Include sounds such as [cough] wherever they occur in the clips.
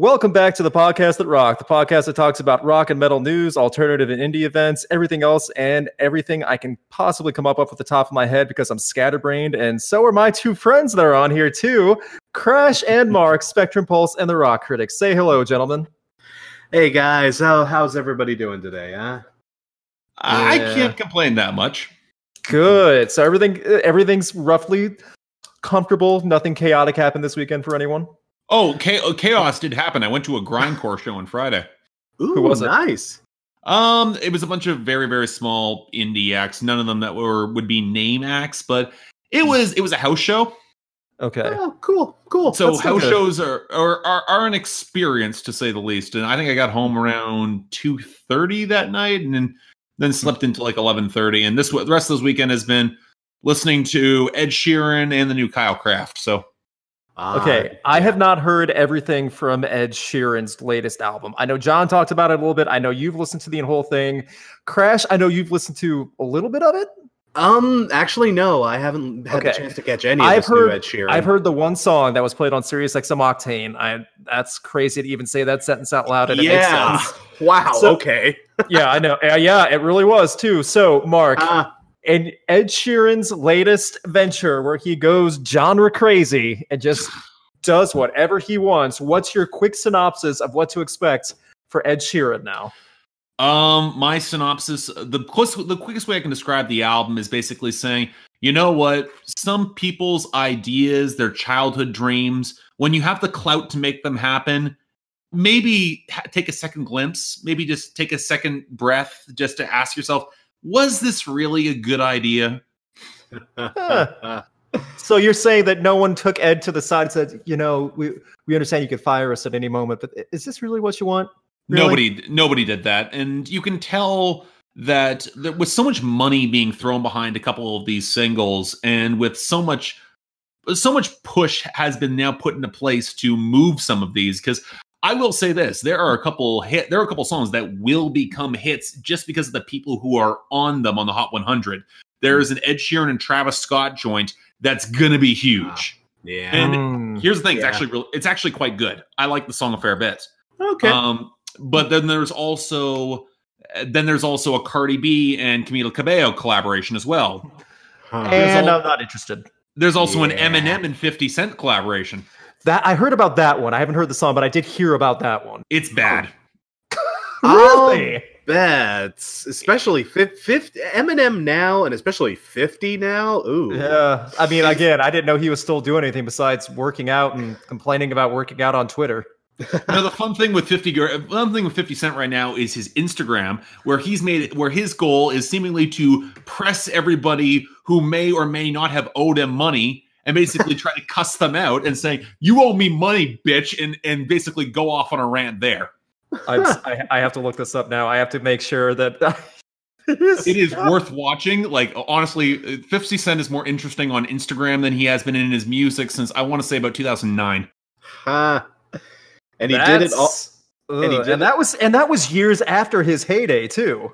Welcome back to the podcast that rock, the podcast that talks about rock and metal news, alternative and indie events, everything else, and everything I can possibly come up with at the top of my head because I'm scatterbrained. And so are my two friends that are on here too, Crash and Mark, Spectrum Pulse, and the Rock Critics. Say hello, gentlemen. Hey guys, how how's everybody doing today? Huh? I Yeah. can't complain that much. Good. So everything everything's roughly comfortable. Nothing chaotic happened this weekend for anyone. Oh, chaos did happen. I went to a grindcore show on Friday. Ooh, was it? nice. Um, it was a bunch of very very small indie acts. None of them that were would be name acts, but it was it was a house show. Okay. Oh, cool, cool. So That's house good. shows are, are are are an experience to say the least. And I think I got home around two thirty that night, and then then slept into like eleven thirty. And this the rest of this weekend has been listening to Ed Sheeran and the new Kyle Craft. So Okay, I have not heard everything from Ed Sheeran's latest album. I know John talked about it a little bit. I know you've listened to the whole thing. Crash, I know you've listened to a little bit of it. Um, actually, no, I haven't had Okay. the chance to catch any of I've heard- Ed Sheeran. I've heard the one song that was played on Sirius XM Octane. I that's crazy to even say that sentence out loud and it yeah. makes sense. [laughs] Wow. So- okay. [laughs] Yeah, I know. Uh, yeah, it really was too. So, Mark, Ah, in Ed Sheeran's latest venture where he goes genre crazy and just [sighs] does whatever he wants, what's your quick synopsis of what to expect for Ed Sheeran now? Um, my synopsis, the close, the quickest way I can describe the album is basically saying, you know what? Some people's ideas, their childhood dreams, when you have the clout to make them happen, maybe take a second glimpse, maybe just take a second breath just to ask yourself, was this really a good idea? [laughs] So you're saying that no one took Ed to the side and said, you know, we we understand you could fire us at any moment, but is this really what you want? Really? Nobody, nobody did that, and you can tell that there was so much money being thrown behind a couple of these singles, and with so much, so much push has been now put into place to move some of these. Because I will say this: there are a couple hit, there are a couple songs that will become hits just because of the people who are on them on the Hot 100. There's an Ed Sheeran and Travis Scott joint that's gonna be huge. yeah. And Mm. Here's the thing: Yeah. it's actually real, it's actually quite good. I like the song a fair bit. okay. Um, but then there's also then there's also a Cardi B and Camila Cabello collaboration as well. Huh. and all- I'm not interested. There's also an Eminem and 50 Cent collaboration. That I heard about that one. I haven't heard the song, but I did hear about that one. It's bad. [laughs] Um, really? That's especially fif- 50 Eminem now, and especially 50 now. Ooh. Yeah. I mean, again, I didn't know he was still doing anything besides working out and complaining about working out on Twitter. [laughs] now the fun thing with 50 fun thing with 50 Cent right now is his Instagram, where he's made it where his goal is seemingly to press everybody who may or may not have owed him money and basically try to cuss them out and say, You owe me money, bitch, and and basically go off on a rant there. I'm, I, I have to look this up now. I have to make sure that [laughs] it is worth watching. Like honestly, uh, 50 Cent is more interesting on Instagram than he has been in his music since I want to say about 2009. Huh. And he did it all. And and it- that was and that was years after his heyday too.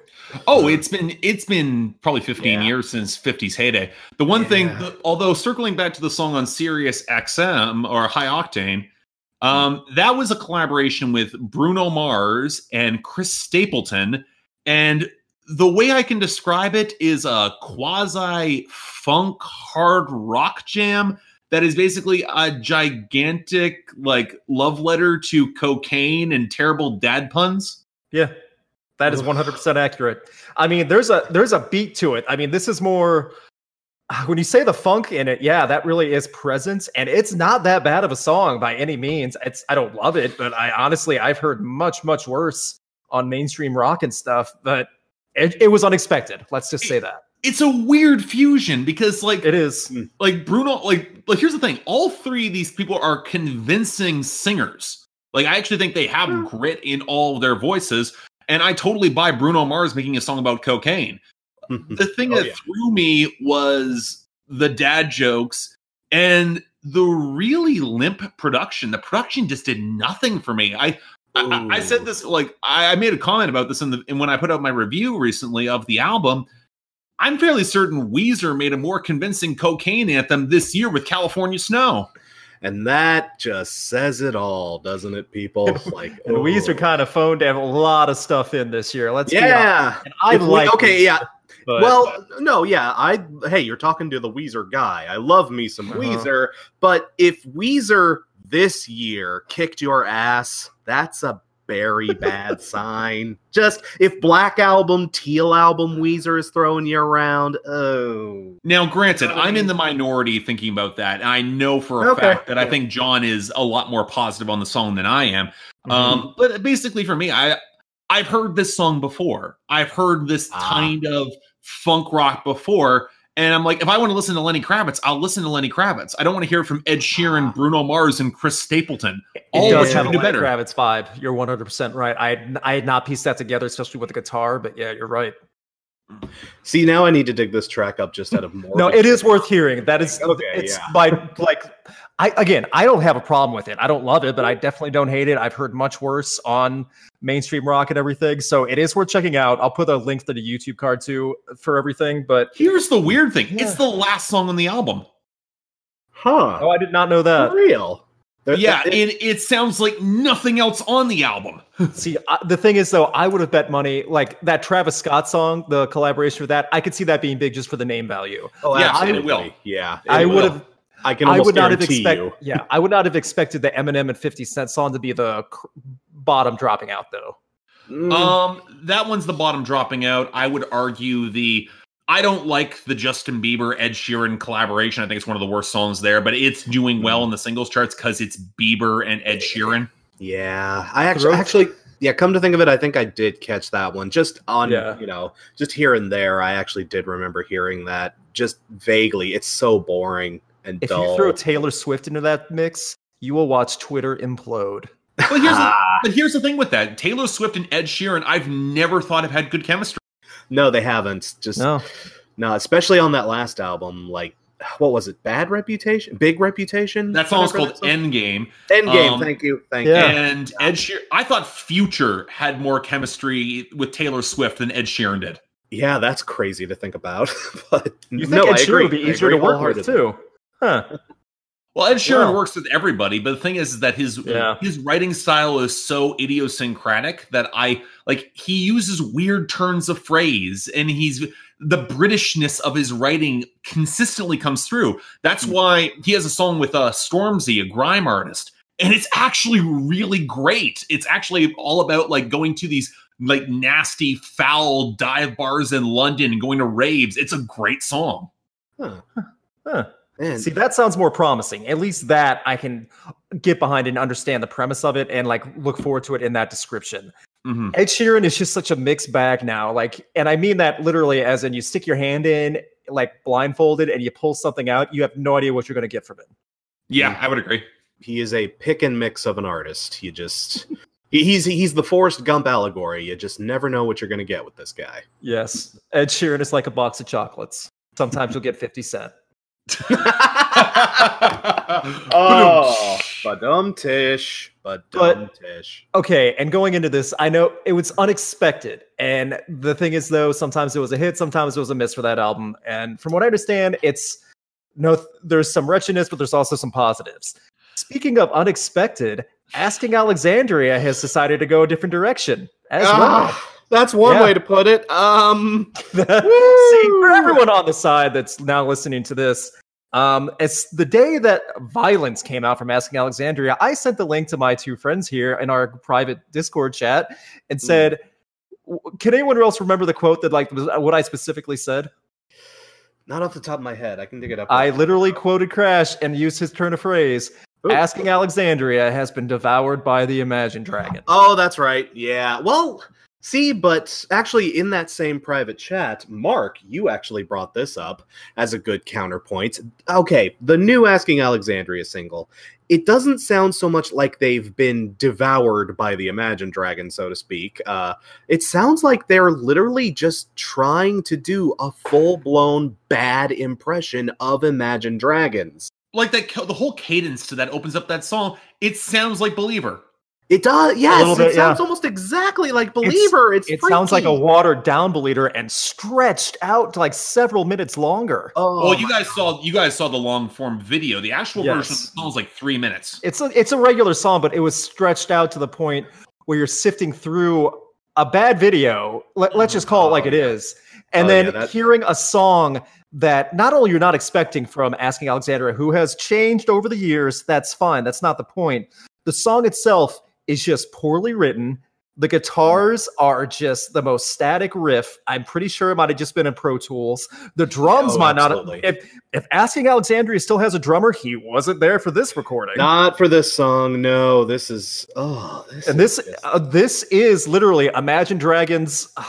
Oh, it's been it's been probably 15 Yeah. years since 50's heyday. The one thing, Yeah. that, although circling back to the song on Sirius XM or High Octane, um, that was a collaboration with Bruno Mars and Chris Stapleton, and the way I can describe it is a quasi funk hard rock jam that is basically a gigantic like love letter to cocaine and terrible dad puns. Yeah. That is 100% accurate. I mean, there's a there's a beat to it. I mean, this is more ah, when you say the funk in it, yeah, that really is presence and it's not that bad of a song by any means. It's I don't love it, but I honestly I've heard much much worse on mainstream rock and stuff, but it, it was unexpected. Let's just say that. It's a weird fusion because like It is. like Bruno, like, like here's the thing: all three of these people are convincing singers. Like, I actually think they have Hmm. grit in all their voices, and I totally buy Bruno Mars making a song about cocaine. [laughs] The thing Oh, that yeah. threw me was the dad jokes and the really limp production. The production just did nothing for me. I. I, I- I said this like I, I made a comment about this in the and when I put out my review recently of the album. I'm fairly certain Weezer made a more convincing cocaine anthem this year with California Snow. And that just says it all, doesn't it, people? [laughs] Like And Weezer oh. kind of phoned a lot of stuff in this year. Let's. Yeah. I like okay, Weezer, yeah. but- well, no, yeah. I hey, you're talking to the Weezer guy. I love me some Uh-huh. Weezer, but if Weezer this year kicked your ass, that's a very bad [laughs] sign. Just if Black Album, Teal Album, Weezer is throwing you around, oh, Now, granted, I'm in the minority thinking about that. I know for a Okay. fact that I think John is a lot more positive on the song than I am. Mm-hmm. Um, but basically, for me, I I've heard this song before. I've heard this Ah. kind of funk rock before, and I'm like, if I want to listen to Lenny Kravitz, I'll listen to Lenny Kravitz. I don't want to hear it from Ed Sheeran, Ah. Bruno Mars, and Chris Stapleton. It all does of have them a do Lenny better. Kravitz vibe. You're 100 percent right. I had, I had not pieced that together, especially with the guitar. But yeah, you're right. see now I need to dig this track up just out of more. No, it is worth hearing. That is Okay, It's yeah. by like. I again, I don't have a problem with it. I don't love it, but I definitely don't hate it. I've heard much worse on mainstream rock and everything, so it is worth checking out. I'll put a link to the YouTube card too for everything. But Here's the weird thing: Yeah. it's the last song on the album. huh? oh, I did not know For that. real? There- Yeah, it- and it sounds like nothing else on the album. [laughs] See, I, the thing is, though, I would have bet money like that Travis Scott song, the collaboration with that. I could see that being big just for the name value. oh, yeah, absolutely. it will. Yeah, it I will. would have. I can I would not have guarantee expected. you. [laughs] Yeah, I would not have expected the Eminem and Fifty Cent song to be the cr- bottom dropping out, though. Mm, Um, that one's the bottom dropping out. I would argue the I don't like the Justin Bieber Ed Sheeran collaboration. I think it's one of the worst songs there, but it's doing well in the singles charts because it's Bieber and Ed Sheeran. Yeah, I actually, actually, yeah. Come to think of it, I think I did catch that one just on, Yeah. you know, just here and there. I actually did remember hearing that just vaguely. It's so boring and If dull. you throw Taylor Swift into that mix, you will watch Twitter implode. But here's the, [laughs] but here's the thing with that: Taylor Swift and Ed Sheeran. I've never thought have had good chemistry. no, they haven't. Just no. No, especially on that last album. Like, what was it? Bad Reputation, Big Reputation. That song is called that song- Endgame, Endgame. um, thank you, thank Yeah. and Ed Sheeran. I thought Future had more chemistry with Taylor Swift than Ed Sheeran did. Yeah, that's crazy to think about. [laughs] but you think no, Ed I Sheeran would be easier to work with too? Huh? Well, Ed Sheeran Wow. works with everybody, but the thing is, is that his Yeah. his writing style is so idiosyncratic that I like. He uses weird turns of phrase, and he's the Britishness of his writing consistently comes through. That's Hmm. why he has a song with uh, Stormzy, a grime artist, and it's actually really great. It's actually all about like going to these like nasty, foul dive bars in London and going to raves. It's a great song. Huh. Huh. Man, See, that sounds more promising. At least that I can get behind and understand the premise of it and like look forward to it in that description. Mhm. Ed Sheeran is just such a mixed bag now. Like, and I mean that literally as in you stick your hand in, like blindfolded, and you pull something out, you have no idea what you're going to get from it. Yeah, I would agree. he is a pick and mix of an artist. You just he's he's the Forrest Gump allegory. You just never know what you're going to get with this guy. Yes, Ed Sheeran is like a box of chocolates. Sometimes you'll get 50 cent. Oh, badum tish, badum tish. Okay, and going into this, I know it was unexpected. And the thing is, though, sometimes it was a hit, sometimes it was a miss for that album. And from what I understand, it's no, there's some wretchedness, but there's also some positives. Speaking of unexpected, Asking Alexandria has decided to go a different direction as ah, well. That's one Yeah. way to put it. Um, [laughs] See, for everyone on the side that's now listening to this, um, it's the day that violence came out from Asking Alexandria. I sent the link to my two friends here in our private Discord chat and said, w- "Can anyone else remember the quote that like was- what I specifically said?" not off the top of my head. I can dig it up. I literally quoted Crash and used his turn of phrase. Ooh. Asking Alexandria has been devoured by the Imagine Dragon. Oh, that's right. Yeah. Well, see, but actually, in that same private chat, Mark, you actually brought this up as a good counterpoint. Okay, the new Asking Alexandria single. It doesn't sound so much like they've been devoured by the Imagine Dragon, so to speak. Uh, it sounds like they're literally just trying to do a full blown bad impression of Imagine Dragons. like that the whole cadence to that opens up that song it sounds like believer It does. Yes, little it sounds yeah. almost exactly like Believer. It's, It sounds like a watered down Believer and stretched out to like several minutes longer. Oh, well, you my guys saw you guys saw the long form video. The actual version of Yes. the song is like three minutes. It's a it's a regular song, but it was stretched out to the point where you're sifting through a bad video. Let, let's just call it like Oh, it yeah. is, and Oh, then yeah, that- hearing a song that not only you're not expecting from Asking Alexandria, who has changed over the years. That's fine. That's not the point. The song itself is just poorly written. The guitars are just the most static riff. I'm pretty sure it might have just been in Pro Tools. The drums Oh, might absolutely. not. If if Asking Alexandria still has a drummer, he wasn't there for this recording. Not for this song. No, this is. Oh, this And is this uh, this is literally Imagine Dragons, uh,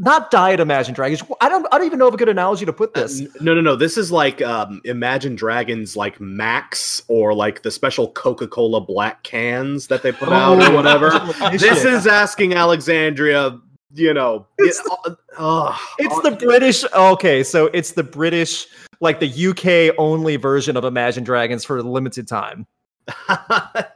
not Diet Imagine Dragons. I don't I don't even know of a good analogy to put Uh, this. n- no, no, no. This is like um, Imagine Dragons, like Max, or like the special Coca Cola black cans that they put out, or whatever. this is asking Alexandria. You know, It's it- uh, It's uh, the British. Okay, so it's the British, like the UK only version of Imagine Dragons for a limited time. [laughs]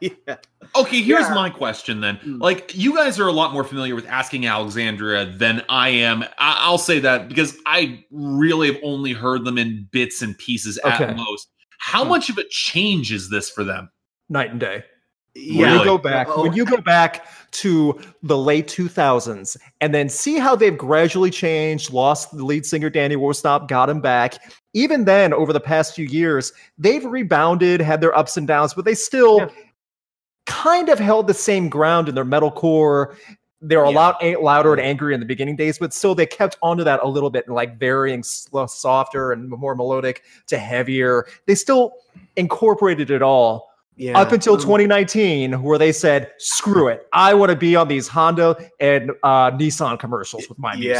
yeah. Okay, here's Yeah. my question then. Hmm. Like, you guys are a lot more familiar with asking Alexandria than I am. I- I'll say that because I really have only heard them in bits and pieces Okay. at most. How Hmm. much of a change is this for them? Night and day. When Yeah. you go back, Oh. when you go back to the late 2000s, and then see how they've gradually changed, lost the lead singer Danny Worsnop, got him back. Even then, over the past few years, they've rebounded, had their ups and downs, but they still Yeah. Kind of held the same ground in their metalcore. They were a lot louder and angrier in the beginning days, but still they kept onto that a little bit, like varying sl- softer and more melodic to heavier. They still incorporated it all yeah. up until Um, 2019, where they said, "Screw it, I want to be on these Honda and uh, Nissan commercials with my music."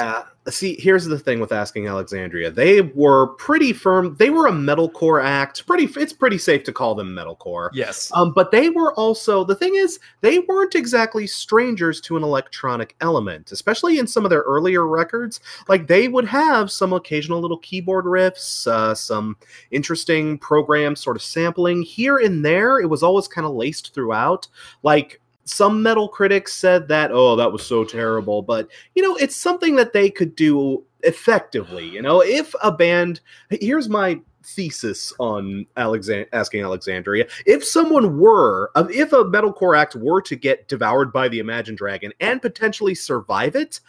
See, here's the thing with asking Alexandria. They were pretty firm. They were a metalcore act. Pretty. It's pretty safe to call them metalcore. Yes. Um, but they were also the thing is they weren't exactly strangers to an electronic element, especially in some of their earlier records. Like they would have some occasional little keyboard riffs, uh, some interesting program sort of sampling here and there. It was always kind of laced throughout. Like some metal critics said that, oh, that was so terrible, but you know, it's something that they could do effectively. You know, if a band, here's my thesis on Alexan- asking Alexandria if someone were uh, if a metalcore act were to get devoured by the Imagine Dragon and potentially survive it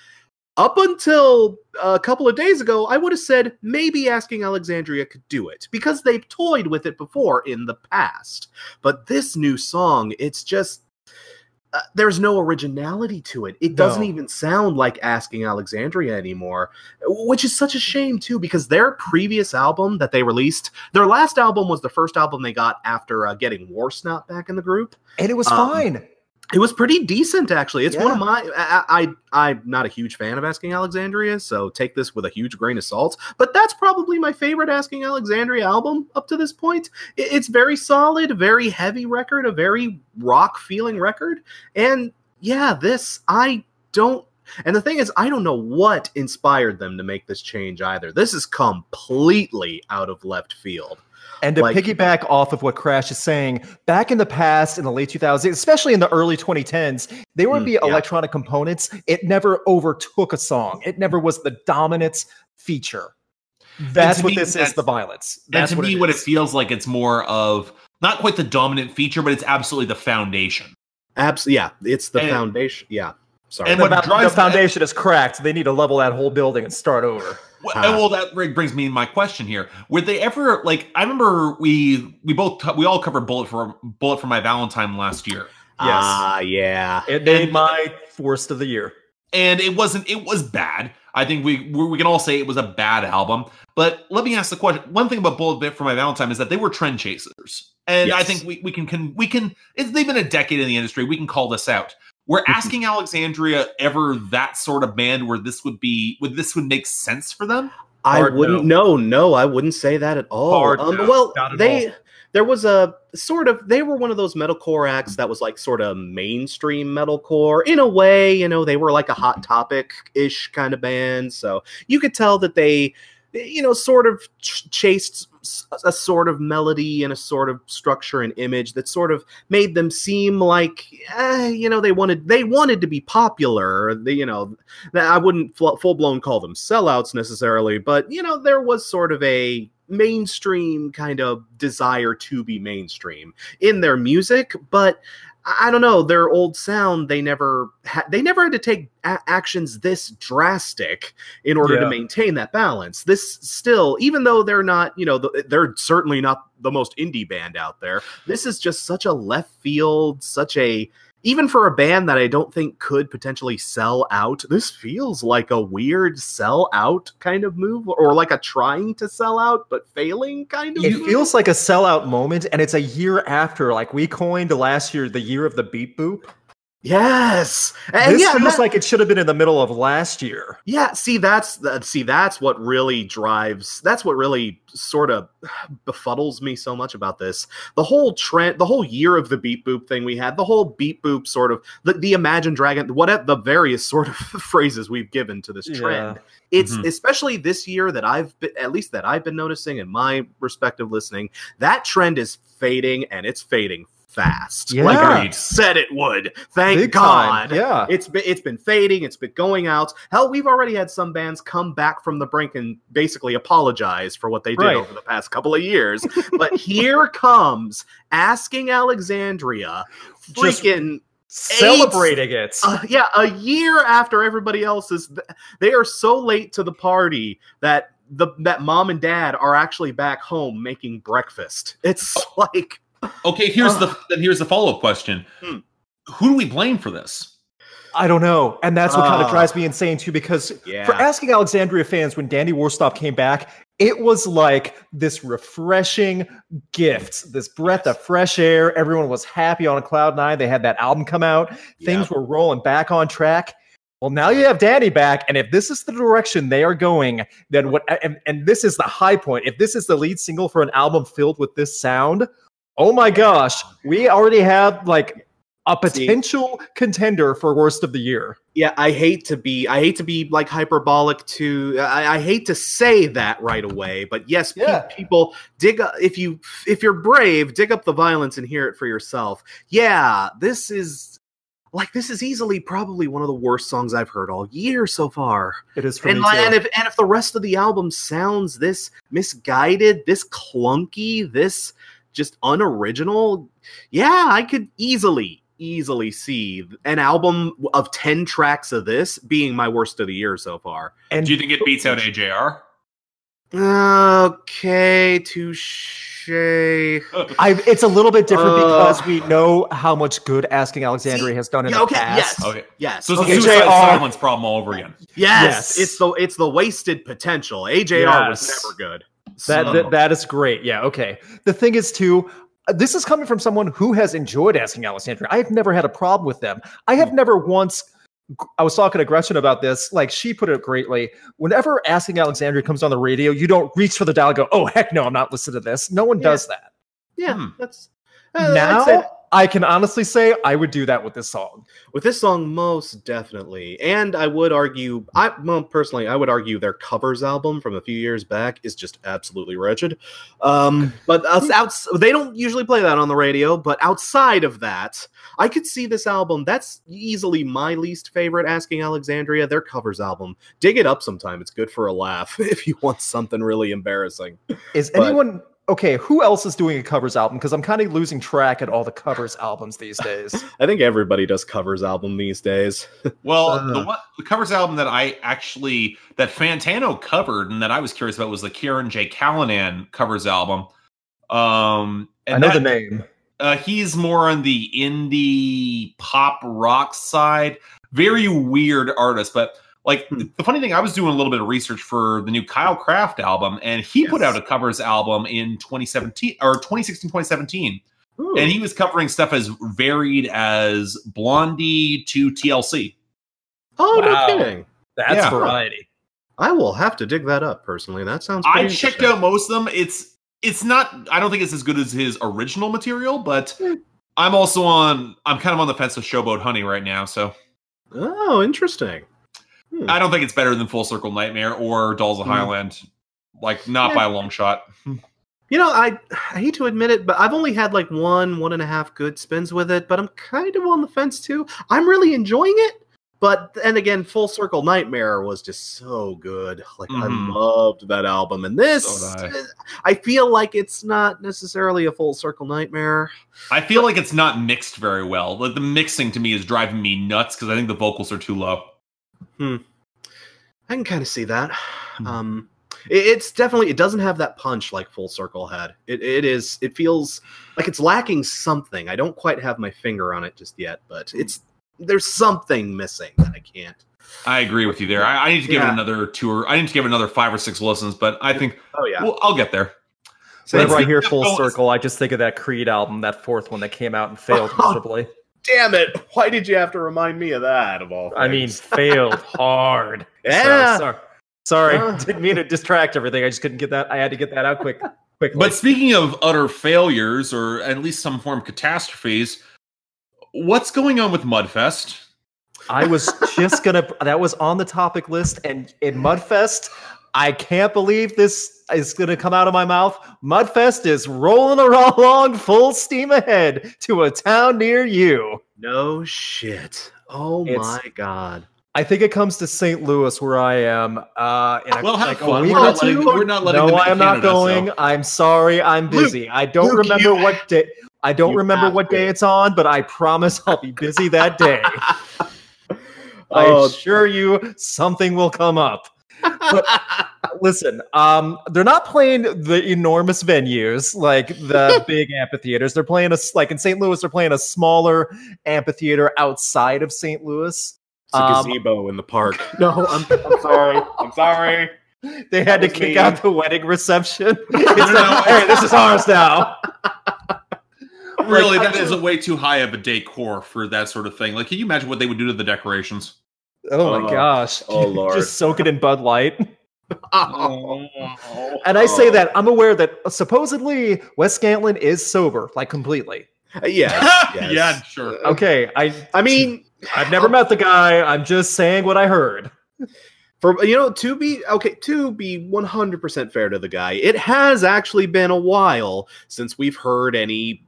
up until a couple of days ago I would have said maybe asking Alexandria could do it because they've toyed with it before in the past but this new song it's just uh, there's no originality to it. It doesn't No. even sound like asking Alexandria anymore, which is such a shame too because their previous album that they released, their last album was the first album they got after uh, getting Worsnop back in the group. and it was um, fine. It was pretty decent actually. It's one of my I, I I'm not a huge fan of Asking Alexandria, so take this with a huge grain of salt. But that's probably my favorite Asking Alexandria album up to this point. I- It's very solid, very heavy record, a very rock feeling record. And yeah, this I don't and the thing is, I don't know what inspired them to make this change either. This is completely out of left field. And to like- piggyback off of what Crash is saying, back in the past, in the late 2000s, especially in the early 2010s, there would Mm, be yeah. electronic components. It never overtook a song. It never was the dominant feature. That's what me, this is the violence. And That's to what me, it what it is. feels like, it's more of not quite the dominant feature, but it's absolutely the foundation. Absolutely, yeah, it's the And- foundation. Yeah, sorry. and the, what fo- drives the foundation is cracked. They need to level that whole building and start over. Well, well, that brings me my question here. Would they ever like? I remember we we both we all covered Bullet for Bullet for My Valentine last year, Yes. Ah, yeah. It made And- my worst of the year. and it wasn't. It was bad. I think we we we can all say it was a bad album. But let me ask the question. One thing about Bullet for My Valentine is that they were trend chasers, and I think we we can, can we can. It's, they've been a decade in the industry. We can call this out. Were [laughs] asking Alexandria ever that sort of band where this would be would this would make sense for them? I Hard wouldn't. No. no, I wouldn't say that at all. Hard um, no, well, not at they all. there was a sort of they were one of those metalcore acts that was like sort of mainstream metalcore in a way. You know, they were like a hot topic ish kind of band, so you could tell that they you know, sort of ch- chased a sort of melody and a sort of structure and image that sort of made them seem like, eh, you know, they wanted they wanted to be popular. They, you know, I wouldn't full blown call them sellouts necessarily, but you know, there was sort of a mainstream kind of desire to be mainstream in their music, but I don't know their old sound. They never ha- they never had to take a- actions this drastic in order to maintain that balance. This still, even though they're not, you know, the, they're certainly not the most indie band out there. This is just such a left field, such a even for a band that I don't think could potentially sell out, this feels like a weird sell out kind of move, or like a trying to sell out but failing kind of. It move. feels like a sellout moment, and it's a year after. Like we coined last year the year of the beat boop. Yes, and this yeah, feels that- like it should have been in the middle of last year. Yeah, see that's the, see that's what really drives that's what really sort of befuddles me so much about this. The whole trend, the whole year of the beat boop thing we had, the whole beat boop sort of the, the Imagine Dragon, what the various [laughs] sort of phrases we've given to this trend. It's Mhm. especially this year that I've been, at least that I've been noticing in my respective listening, that trend is fading and it's fading fast. Like I said it would. Thank Big God. time. Yeah. It's been it's been fading. It's been going out. Hell, we've already had some bands come back from the brink and basically apologize for what they did Right. over the past couple of years. but [laughs] here comes asking Alexandria, Just- freaking Celebrating it. uh, yeah, a year after everybody else is. They are so late to the party that the that mom and dad are actually back home making breakfast. It's [laughs] like Okay, here's the then here's the follow up question: Hmm. Who do we blame for this? I don't know. And that's what kind Ah. of drives me insane too, because yeah, for asking Alexandria fans when Danny Worsnop came back, it was like this refreshing gift, this breath of fresh air. Everyone was happy on a cloud nine. They had that album come out. Things were rolling back on track. Well, now you have Danny back, and if this is the direction they are going, then what? And, and this is the high point. If this is the lead single for an album filled with this sound, oh my gosh, we already have like a See. potential contender for worst of the year. yeah i hate to be i hate to be like hyperbolic to i, I hate to say that right away but yes pe- people dig up if you if you're brave dig up the violence and hear it for yourself yeah this is like this is easily probably one of the worst songs i've heard all year so far It is for and, me too. and if and if the rest of the album sounds this misguided this clunky this just unoriginal yeah i could easily easily see an album of 10 tracks of this being my worst of the year so far and Do you think it beats out AJR? okay touche I, it's a little bit different Uh, because we know how much good Asking Alexandria See, has done in yeah, the past. yes. Okay, yes so it's Okay, a suicide silence problem all over again. yes Yes. it's the it's the wasted potential ajr was never good That, that that is great. Yeah. Okay. The thing is too. uh, This is coming from someone who has enjoyed asking Alexandria. I have never had a problem with them. I have never once. I was talking to Gretchen about this. Like she put it greatly. Whenever asking Alexandria comes on the radio, you don't reach for the dial. and Go, oh heck no, I'm not listening to this. No one Yeah. does that. yeah Hmm. that's uh, now I can honestly say I would do that with this song. with this song most definitely. And i would argue i well, personally i would argue their covers album from a few years back is just absolutely wretched. Um [laughs] but outs- outs- they don't usually play that on the radio but outside of that i could see this album that's easily my least favorite asking alexandria their covers album. Dig it up sometime it's good for a laugh [laughs] if you want something really embarrassing. Is But- anyone okay? Who else is doing a covers album? Because I'm kind of losing track at all the covers albums these days. [laughs] i think everybody does covers album these days [laughs] Well, the Uh. one the covers album that I actually that Fantano covered and that I was curious about was the Kieran J. Callanan covers album. Um, and I know that- the name. Uh, he's more on the indie pop rock side. Very weird artist, but like Hmm. the funny thing, I was doing a little bit of research for the new Kyle Craft album, and he put out a covers album in 2017 or 2016, 2017, and he was covering stuff as varied as Blondie to TLC. oh Wow. no kidding That's Yeah. variety. I will have to dig that up personally. That sounds. I checked out most of them. It's it's not. I don't think it's as good as his original material, but Hmm. I'm also on. I'm kind of on the fence with Showboat Honey right now, so. Oh, interesting. I don't think it's better than Full Circle Nightmare or Dolls of Hmm. Highland. Like not Yeah. by a long shot. You know, I I hate to admit it, but I've only had like one, one and a half good spins with it, but I'm kind of on the fence too. I'm really enjoying it, but and again, Full Circle Nightmare was just so good. Like Mhm. I loved that album, and this So I. I feel like it's not necessarily a Full Circle Nightmare. I feel like it's not mixed very well. Like the mixing to me is driving me nuts because I think the vocals are too low. I can kind of see that. Hmm. Um, it- it's definitely it doesn't have that punch like Full Circle had. It it is it feels like it's lacking something. I don't quite have my finger on it just yet, but it's there's something missing that I can't. I agree with you there. I, I need to give Yeah. it another tour. I need to give it another five or six listens, but I think Oh yeah. well, I'll get there. So Whenever I hear Full. Circle, I just think of that Creed album, that fourth one that came out and failed [laughs] Oh, miserably. Damn it! Why did you have to remind me of that? Of all, things? I mean, [laughs] failed hard. So, Yeah. sorry, sorry. Uh. didn't mean to distract everything. I just couldn't get that. I had to get that out quick, [laughs] quickly. But speaking of utter failures or at least some form of catastrophes, what's going on with MuddFest? I was just gonna. That was on the topic list, and in MuddFest, I can't believe this is gonna come out of my mouth. MuddFest is rolling along full steam ahead to a town near you. no shit. Oh It's- my god. I think it comes to St. Louis, where I am. Uh, in a, Well, have like a fun. week We're not, letting, two. we're not letting no, them I am not Canada, so- going. I'm sorry. I'm Luke, busy. I don't Luke, remember you what day. I don't remember what to. day it's on, but I promise I'll be busy that day. [laughs] Oh, I assure you, something will come up. Listen, um, they're not playing the enormous venues like the [laughs] big amphitheaters. They're playing a s- like in St. Louis. They're playing a smaller amphitheater outside of St. Louis. It's a Um, gazebo in the park. [laughs] No, I'm, I'm sorry. I'm sorry. They had to kick mean. out the wedding reception. It's [laughs] No, like, no, hey, this is ours now. Really, Like, that I- is a way too high of a decor for that sort of thing. Like, can you imagine what they would do to the decorations? Oh my Oh. gosh! Oh, [laughs] Lord. Just soak it in Bud Light. [laughs] Oh. And I say oh. that I'm aware that supposedly Wes Scantlin is sober, like completely. Uh, yeah. [laughs] yes. yeah, sure. Uh, okay, I I mean, I've never met the guy. I'm just saying what I heard. for you know, to be okay, to be 100% fair to the guy, it has actually been a while since we've heard any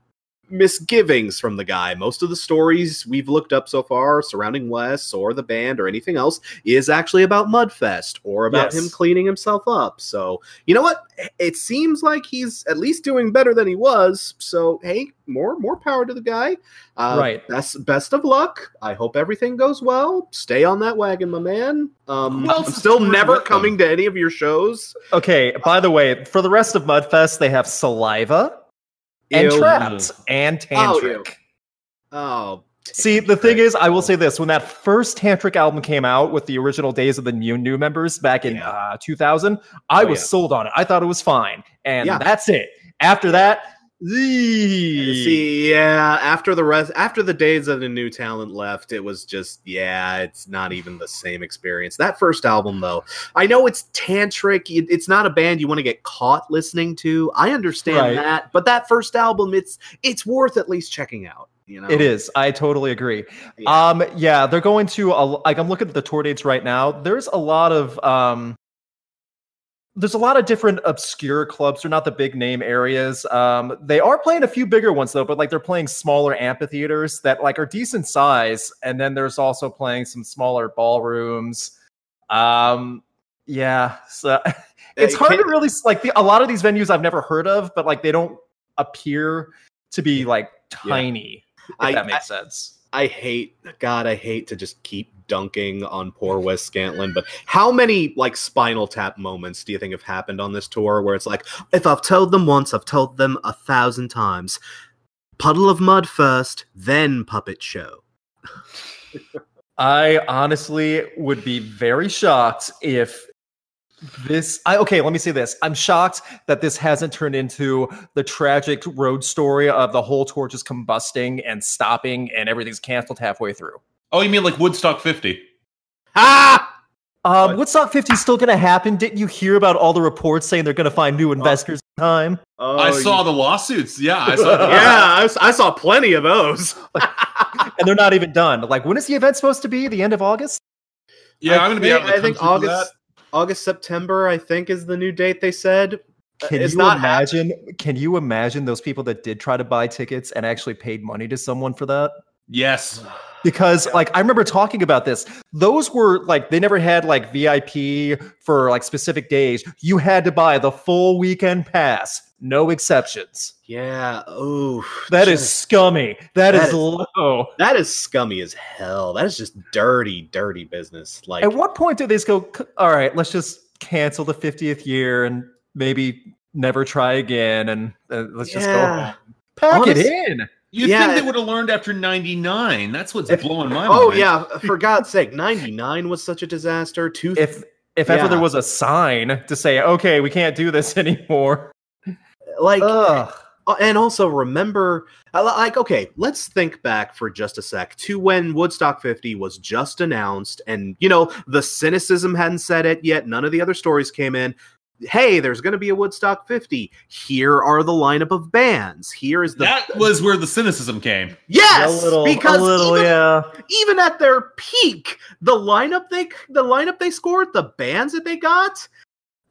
misgivings from the guy. Most of the stories we've looked up so far surrounding Wes or the band or anything else is actually about MuddFest or about Yes. him cleaning himself up. So, you know what? It seems like he's at least doing better than he was. So, hey, more more power to the guy. Uh, Right. Best best of luck. I hope everything goes well. Stay on that wagon, my man. Um, I'm still never coming to any of your shows. Okay, by the way, for the rest of MuddFest, they have Saliva and Ew. Trapt and Oh, Tantric. ew. Oh, See, the thing is, I will say this: when that first Tantric album came out with the original Days of the New New members back in Yeah. uh, 2000, I Oh, was yeah. sold on it. I thought it was fine, and Yeah. that's it. After that. See, yeah, after the rest, after the days of the new talent left, it was just, yeah, it's not even the same experience. That first album, though, I know it's tantric. It's not a band you want to get caught listening to. I understand Right. that, but that first album, it's it's worth at least checking out. You know, It is. I totally agree. Yeah. Um, yeah, they're going to a, like I'm looking at the tour dates right now. There's a lot of um, there's a lot of different obscure clubs. They're not the big name areas. Um, they are playing a few bigger ones though, but like they're playing smaller amphitheaters that like are decent size. And then there's also playing some smaller ballrooms. Um, yeah, so [laughs] it's hard to really like the, a lot of these venues I've never heard of, but like they don't appear to be like tiny. If I- that makes sense. I hate God, I hate to just keep dunking on poor Wes Scantlin, but how many like spinal tap moments do you think have happened on this tour where it's like, if I've told them once, I've told them a thousand times. Puddle of Mudd first, then puppet show. [laughs] I honestly would be very shocked if this I okay, let me say this. I'm shocked that this hasn't turned into the tragic road story of the whole tour just combusting and stopping and everything's canceled halfway through. Oh, you mean like Woodstock 50? Ah! Um, What? Woodstock 50 is still going to happen. Didn't you hear about all the reports saying they're going to find new investors in time? Oh, I saw the lawsuits. Yeah, I saw. [laughs] The yeah, I, s- I saw plenty of those. [laughs] And they're not even done. Like, when is the event supposed to be? The end of August? yeah. I I'm going to be out. Of the I think country for August. August September, I think, is the new date they said. Uh, can It's you not hap- imagine? Can you imagine those people that did try to buy tickets and actually paid money to someone for that? Yes. Because like I remember talking about this. Those were like they never had like VIP for like specific days. You had to buy the full weekend pass, no exceptions. Yeah. Oh, That is scummy. That that is is- low. that is scummy as hell. That is just dirty, dirty business. Like, At what point do they go? All right, let's just cancel the 50th year and maybe never try again, and uh, let's just go Yeah. pack Honest- it in. You Yeah. think they would have learned after 99. That's what's If- blowing my oh mind. Oh yeah, for God's sake, ninety nine was such a disaster. Two, If if ever Yeah. there was a sign to say, okay, we can't do this [laughs] anymore. Like, Ugh. Uh, and also remember like okay let's think back for just a sec to when woodstock 50 was just announced and you know the cynicism hadn't said it yet none of the other stories came in hey there's going to be a woodstock 50 here are the lineup of bands here is the that was where the cynicism came. yes a little, because a little, even, yeah. even at their peak the lineup they the lineup they scored the bands that they got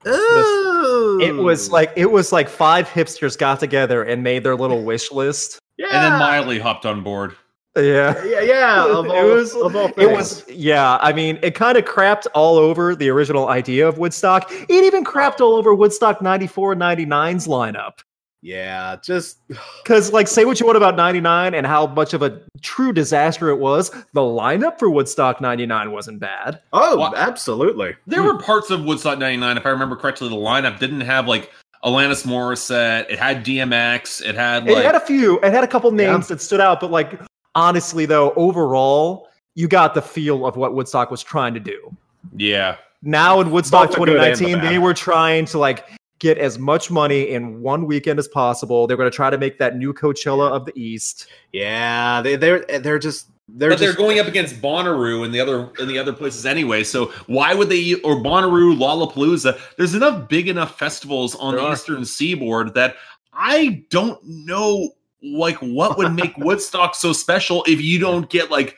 Ooh. It was like it was like five hipsters got together and made their little wish list. yeah And then Miley hopped on board. Yeah. yeah yeah [laughs] of It was- of all It was, yeah. I mean, it kind of crapped all over the original idea of Woodstock. It even crapped all over Woodstock 94 and 99's lineup. Yeah just [sighs] Because, like, say what you want about 99 and how much of a true disaster it was, the lineup for Woodstock 99 wasn't bad. Oh, Well, absolutely. There were parts of Woodstock 99, if I remember correctly, the lineup didn't have like Alanis Morissette. It had DMX. It had It had a few, it had a couple Yeah. names that stood out, but, like, honestly, though, overall, you got the feel of what Woodstock was trying to do. yeah. now in Woodstock Both the good and the 2019, they were trying to like get as much money in one weekend as possible. They're going to try to make that new Coachella of the East. Yeah, they they're they're just they're but they're going up against Bonnaroo and the other and the other places anyway. So why would they or Bonnaroo, Lollapalooza? There's enough big enough festivals on There the are. eastern seaboard that I don't know like what would make [laughs] Woodstock so special if you don't get like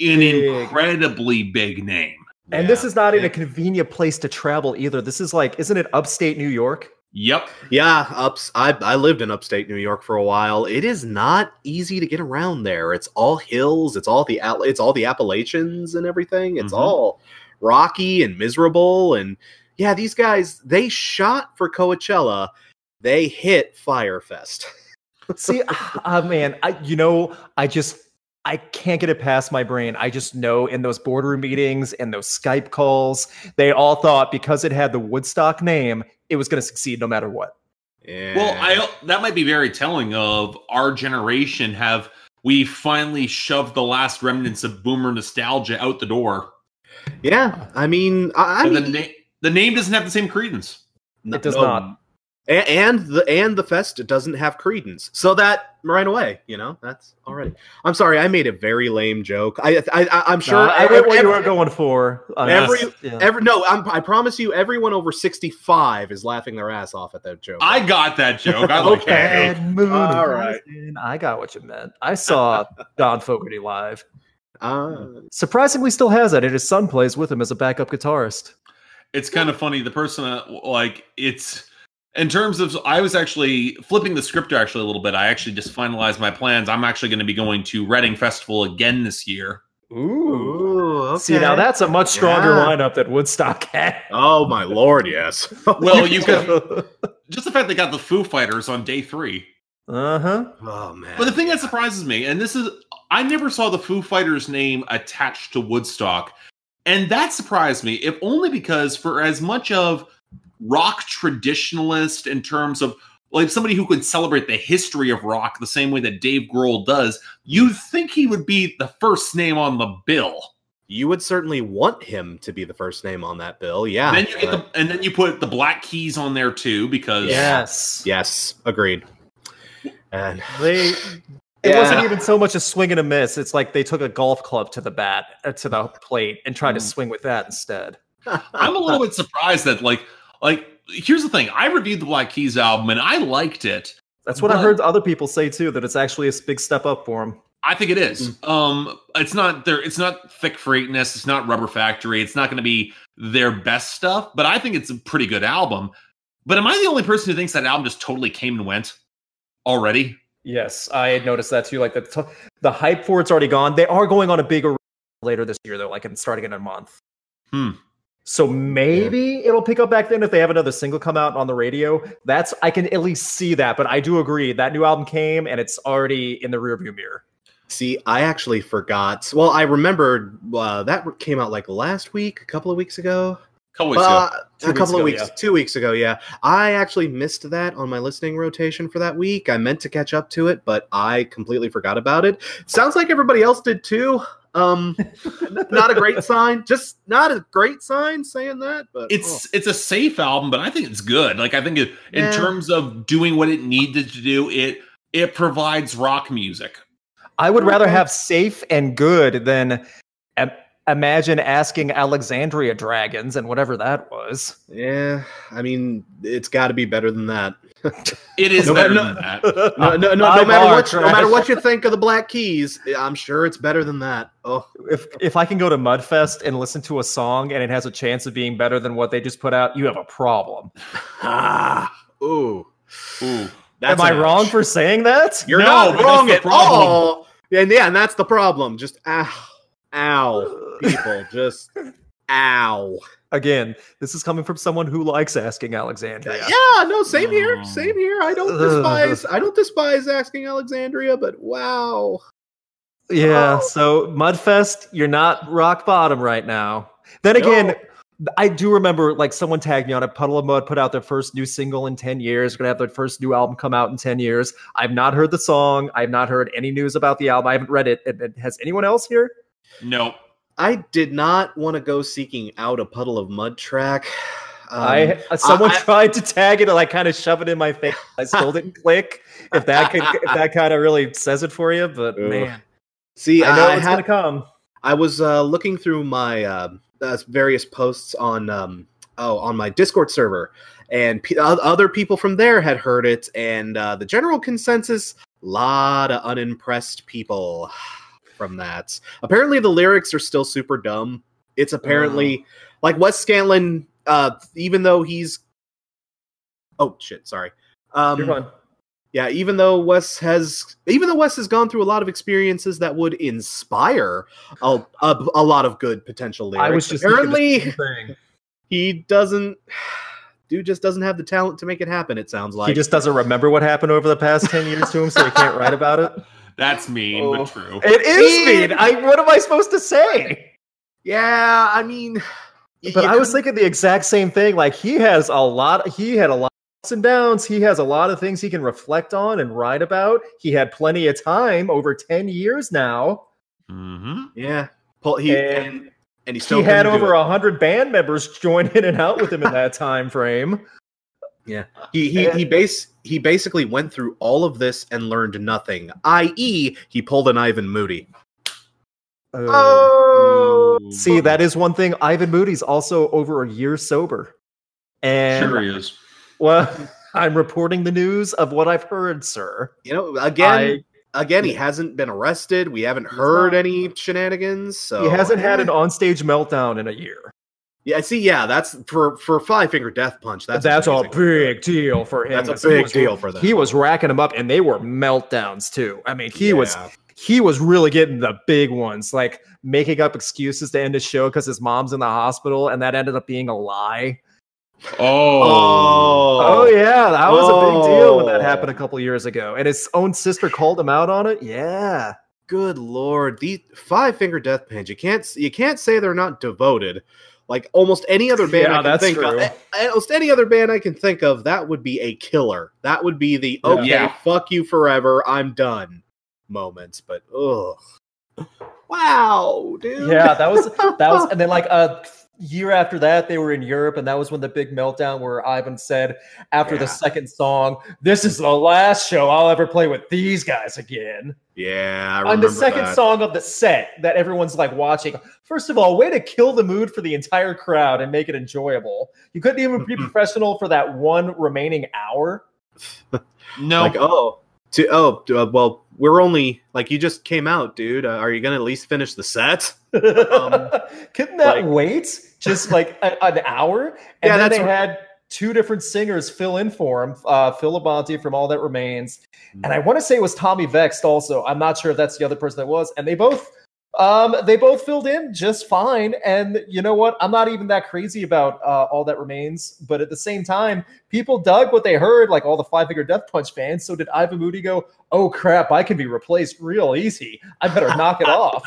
an Big. incredibly big name. And this is not in a convenient place to travel either. This is like, isn't it upstate New York? Yep. yeah. Ups. I I lived in upstate New York for a while. It is not easy to get around there. It's all hills. It's all the it's all the Appalachians and everything. It's Mhm. all rocky and miserable. And yeah, these guys they shot for Coachella. They hit Fyre Fest. [laughs] See, ah, man, I, you know, I just, I can't get it past my brain. I just know in those boardroom meetings and those Skype calls, they all thought because it had the Woodstock name, it was going to succeed no matter what. Yeah. Well, I that might be very telling of our generation. Have we finally shoved the last remnants of boomer nostalgia out the door? yeah. I mean, I, I mean, the, na- the name doesn't have the same credence. It does no, not. A- and the and the fest doesn't have credence so that right away you know that's already i'm sorry i made a very lame joke i, I, I i'm sure Nah, I get what you every- were going for. Every- yeah. every no I'm, i promise you everyone over 65 is laughing their ass off at that joke I got that joke. I like that Okay. joke. All right. I got what you meant. I saw [laughs] John Fogerty live. uh, Surprisingly, still has it. And his son plays with him as a backup guitarist. It's kind of funny. The person, uh, like, it's in terms of. I was actually flipping the script actually a little bit. I actually just finalized my plans. I'm actually going to be going to Reading Festival again this year. Ooh. ooh, okay. See, now that's a much stronger Yeah. lineup than Woodstock had. oh my lord yes [laughs] Well, you could [laughs] just the fact they got the Foo Fighters on day three. Uh huh. oh man But the thing that surprises me, and this is, I never saw the Foo Fighters name attached to Woodstock. And that surprised me, if only because for as much of rock traditionalist in terms of like somebody who could celebrate the history of rock the same way that Dave Grohl does, you'd think he would be the first name on the bill. you would certainly want him to be the first name on that bill yeah then you get the and then you put the Black Keys on there too because Yes. yes agreed and They. It Yeah. wasn't even so much a swing and a miss. It's like they took a golf club to the bat, uh, to the plate, and tried to Mm. swing with that instead. I'm a little bit surprised that like like here's the thing. I reviewed the Black Keys album and I liked it. That's what I heard other people say too. That it's actually a big step up for them. I think it is. Um, it's not there. It's not Thickfreakness. It's not Rubber Factory. It's not going to be their best stuff, but I think it's a pretty good album. But am I the only person who thinks that album just totally came and went already? Yes, I had noticed that too. Like the t- the hype for it's already gone. They are going on a bigger later this year though, like in starting in a month. Hmm. So maybe it'll pick up back then if they have another single come out on the radio. That's I can at least see that. But I do agree that new album came and it's already in the rearview mirror. See, I actually forgot. Well, I remembered uh, that came out like last week, a couple of weeks ago. Couple weeks Uh, ago. Two a weeks couple ago, of weeks, yeah. two weeks ago, yeah. I actually missed that on my listening rotation for that week. I meant to catch up to it, but I completely forgot about it. Sounds like everybody else did too. Um, not a great sign. Just not a great sign saying that, but It's it's a safe album, but I think it's good. Like I think it, in Yeah. terms of doing what it needed to do, it it provides rock music. I would rather have safe and good than im- imagine asking Alexandria Dragons and whatever that was. oh, yeah. I mean, it's got to be better than that. It is No, better no, than that. [laughs] No, no, no, High no matter bar, what, no matter what you think of the Black Keys, I'm sure it's better than that. Oh, If if I can go to MuddFest and listen to a song and it has a chance of being better than what they just put out, you have a problem. ah, [laughs] ooh. Ooh. That's Am I wrong ouch. for saying that? You're No, not wrong at all. And yeah, and that's the problem. Just ow, ow, [laughs] people, just ow. Again, this is coming from someone who likes asking Alexandria. Yeah, no, same here, Oh. same here. I don't despise, [laughs] I don't despise asking Alexandria, but wow. Yeah, Oh. so MuddFest, you're not rock bottom right now. Then again, I do remember like someone tagged me on it. Puddle of Mudd put out their first new single in 10 years, gonna have their first new album come out in 10 years. I've not heard the song, I've not heard any news about the album. I haven't read it. And- and Has anyone else here? No. I did not want to go seeking out a puddle of Mudd track. [sighs] Um, I someone I- tried to tag it and I kind of shove it in my face. I [laughs] still didn't click. If that could if that kind of really says it for you, but Ugh. man, see. I know I, it's ha- gonna come. I was uh, looking through my uh, uh, various posts on um, oh on my Discord server, and p- o- other people from there had heard it, and uh, the general consensus: lot of unimpressed people from that. Apparently, the lyrics are still super dumb. It's apparently like Wes Scantlin, uh, even though he's oh shit, sorry. Um, You're fine. yeah, even though Wes has, even though Wes has gone through a lot of experiences that would inspire a, a, a lot of good potential lyrics. I was just apparently [sighs] he doesn't. [sighs] Dude just doesn't have the talent to make it happen. It sounds like he just doesn't remember what happened over the past 10 years to him, so he can't write about it. [laughs] That's [laughs] mean, Oh. but true. It is He- mean. I what am I supposed to say? yeah. I mean, But I was thinking the exact same thing. Like he has a lot he had a lot of ups and downs. He has a lot of things he can reflect on and write about. He had plenty of time over 10 years now. hmm yeah. Pull, he And and, and he still he had over a hundred band members [laughs] join in and out with him in that [laughs] time frame. Yeah. He he he base he basically went through all of this and learned nothing. I.e., he pulled an Ivan Moody. Oh. oh. See, that is one thing. Ivan Moody's also over a year sober. And sure he is. well, [laughs] I'm reporting the news of what I've heard, sir. You know, again, I- again, he hasn't been arrested. We haven't heard not. any shenanigans. So he hasn't had yeah. an [laughs] onstage meltdown in a year. Yeah, see, yeah, that's for for Five Finger Death Punch. That's That's, a big deal for him. That's a 'cause he big was- deal for them. He was racking them up, and they were meltdowns too. I mean, he was he was really getting the big ones, like making up excuses to end his show because his mom's in the hospital, and that ended up being a lie. Oh. oh. Oh, yeah, that was a big deal when that Oh. happened a couple years ago, and his own sister called him out on it. Yeah, Good lord, the Five Finger Death Punch. You can't you can't say they're not devoted. Like almost any other band Yeah, I can that's think true. of, almost any other band I can think of, that would be a killer. That would be the okay, Yeah. fuck you forever, I'm done moments. But ugh, wow, dude. yeah, that was that was, and then like a year after that, they were in Europe, and that was when the big meltdown where Ivan said after Yeah. the second song, "This is the last show I'll ever play with these guys again." yeah. I on the second that. song of the set that everyone's like watching. First of all, way to kill the mood for the entire crowd and make it enjoyable. You couldn't even be [laughs] professional for that one remaining hour. [laughs] No. Like oh, to oh uh, well, we're only like you just came out, dude. Uh, are you gonna at least finish the set? [laughs] Couldn't that like- wait? Just like a- an hour, and Yeah, then they right. had two different singers fill in for him. Uh, Phil Labonte from All That Remains, and I want to say it was Tommy Vext also. I'm not sure if that's the other person that was, and they both. Um, they both filled in just fine, and you know what? I'm not even that crazy about uh, all that remains, but at the same time, people dug what they heard, like all the Five Finger Death Punch fans. So did Ivan Moody go? Oh crap! I can be replaced real easy. I better knock it [laughs] off.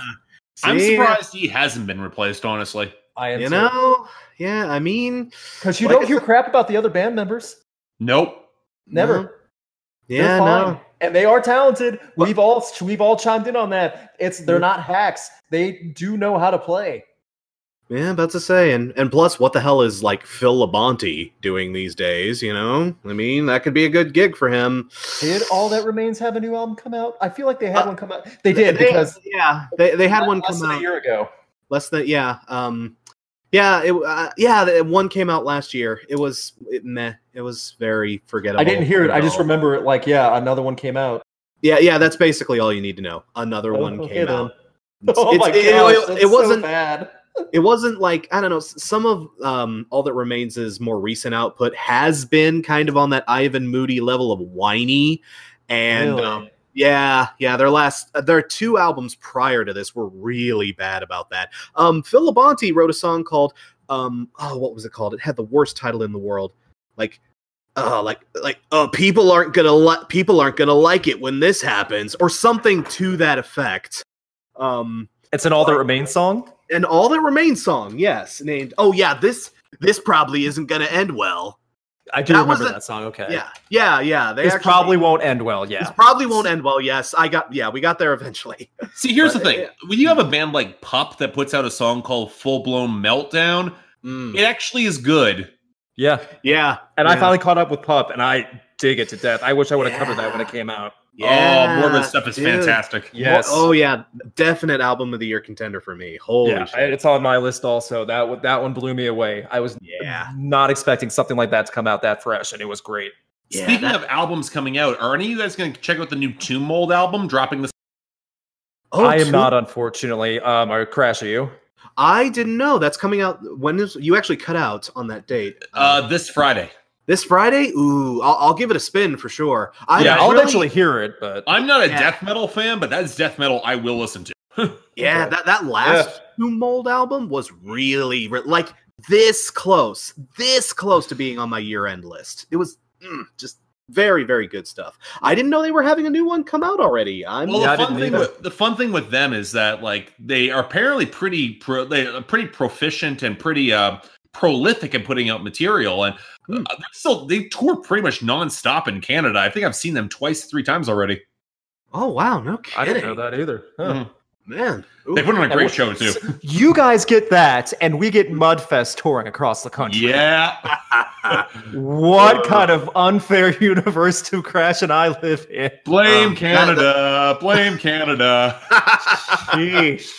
I'm surprised he hasn't been replaced. Honestly, I am You know, yeah. I mean, because you like don't I hear crap about the other band members. nope. Never. No. Yeah, fine. no. And they are talented. We've all we've all chimed in on that. It's they're not hacks. They do know how to play. Yeah, about to say, and and plus, what the hell is like Phil Labonte doing these days? You know, I mean, that could be a good gig for him. Did All That Remains have a new album come out? I feel like they had Uh, one come out. They did They- because yeah, they they had one come out a year ago. less than yeah, um, yeah, it, uh, yeah. One came out last year. It was it, meh. It was very forgettable. I didn't hear it. I just remember it like, yeah, another one came out. Yeah, yeah. That's basically all you need to know. Another Oh, one okay came then. out. [laughs] Oh It's- my it- gosh, it- it wasn't- so bad. [laughs] it wasn't like I don't know. Some of um, all that remains is more recent output has been kind of on that Ivan Moody level of whiny, and Really? um, yeah, yeah. Their last, uh, their two albums prior to this were really bad about that. Um, Phil Labonte wrote a song called um, oh, what was it called? It had the worst title in the world, like. Uh, like like uh, people aren't gonna li- people aren't gonna like it when this happens or something to that effect um It's an All That Remains song. An all that remains song yes named oh yeah this this probably isn't gonna end well I do That remember that song. Okay. yeah yeah yeah they This actually- probably won't end well. Yeah. this Yeah. probably won't end well yes i got yeah we got there eventually [laughs] See, here's the thing: yeah. when you have a band like Pup that puts out a song called "Full Blown Meltdown," Mm, it actually is good. Yeah. yeah And I finally caught up with Pup, and I dig it to death. I wish I would have covered that when it came out. oh, Morbid stuff is dude. fantastic. Yes. oh yeah definite album of the year contender for me holy yeah, shit. it's on my list also. That that one blew me away. I was yeah not expecting something like that to come out that fresh, and it was great. Yeah, Speaking that- of albums coming out, are any of you guys going to check out the new Tomb Mold album dropping this? oh, I am two- not, unfortunately. Um, are Crash, are you? i didn't know that's coming out when is you actually cut out on that date Uh, this Friday. This friday ooh i'll, I'll give it a spin for sure I yeah, I'll really- eventually hear it, but I'm not a Yeah. death metal fan, but that's death metal I will listen to. [laughs] Yeah, that that last Tomb Mold album was really re- like this close, this close to being on my year end list. It was mm, just very very good stuff. I didn't know they were having a new one come out already. I'm Well, Yeah, I the fun thing either. with the fun thing with them is that like they are apparently pretty pro, they are pretty proficient and pretty uh prolific in putting out material and Hmm. uh, they're still they tour pretty much nonstop in Canada. I think I've seen them twice, three times already. oh wow, no kidding. I didn't know that either. Huh. Mhm. man. Ooh. They put on a great show too. You guys get that, and we get MuddFest touring across the country. Yeah, [laughs] What kind of unfair [laughs] universe do Crash and I live in? blame Um, Canada, blame Canada. [laughs] Sheesh.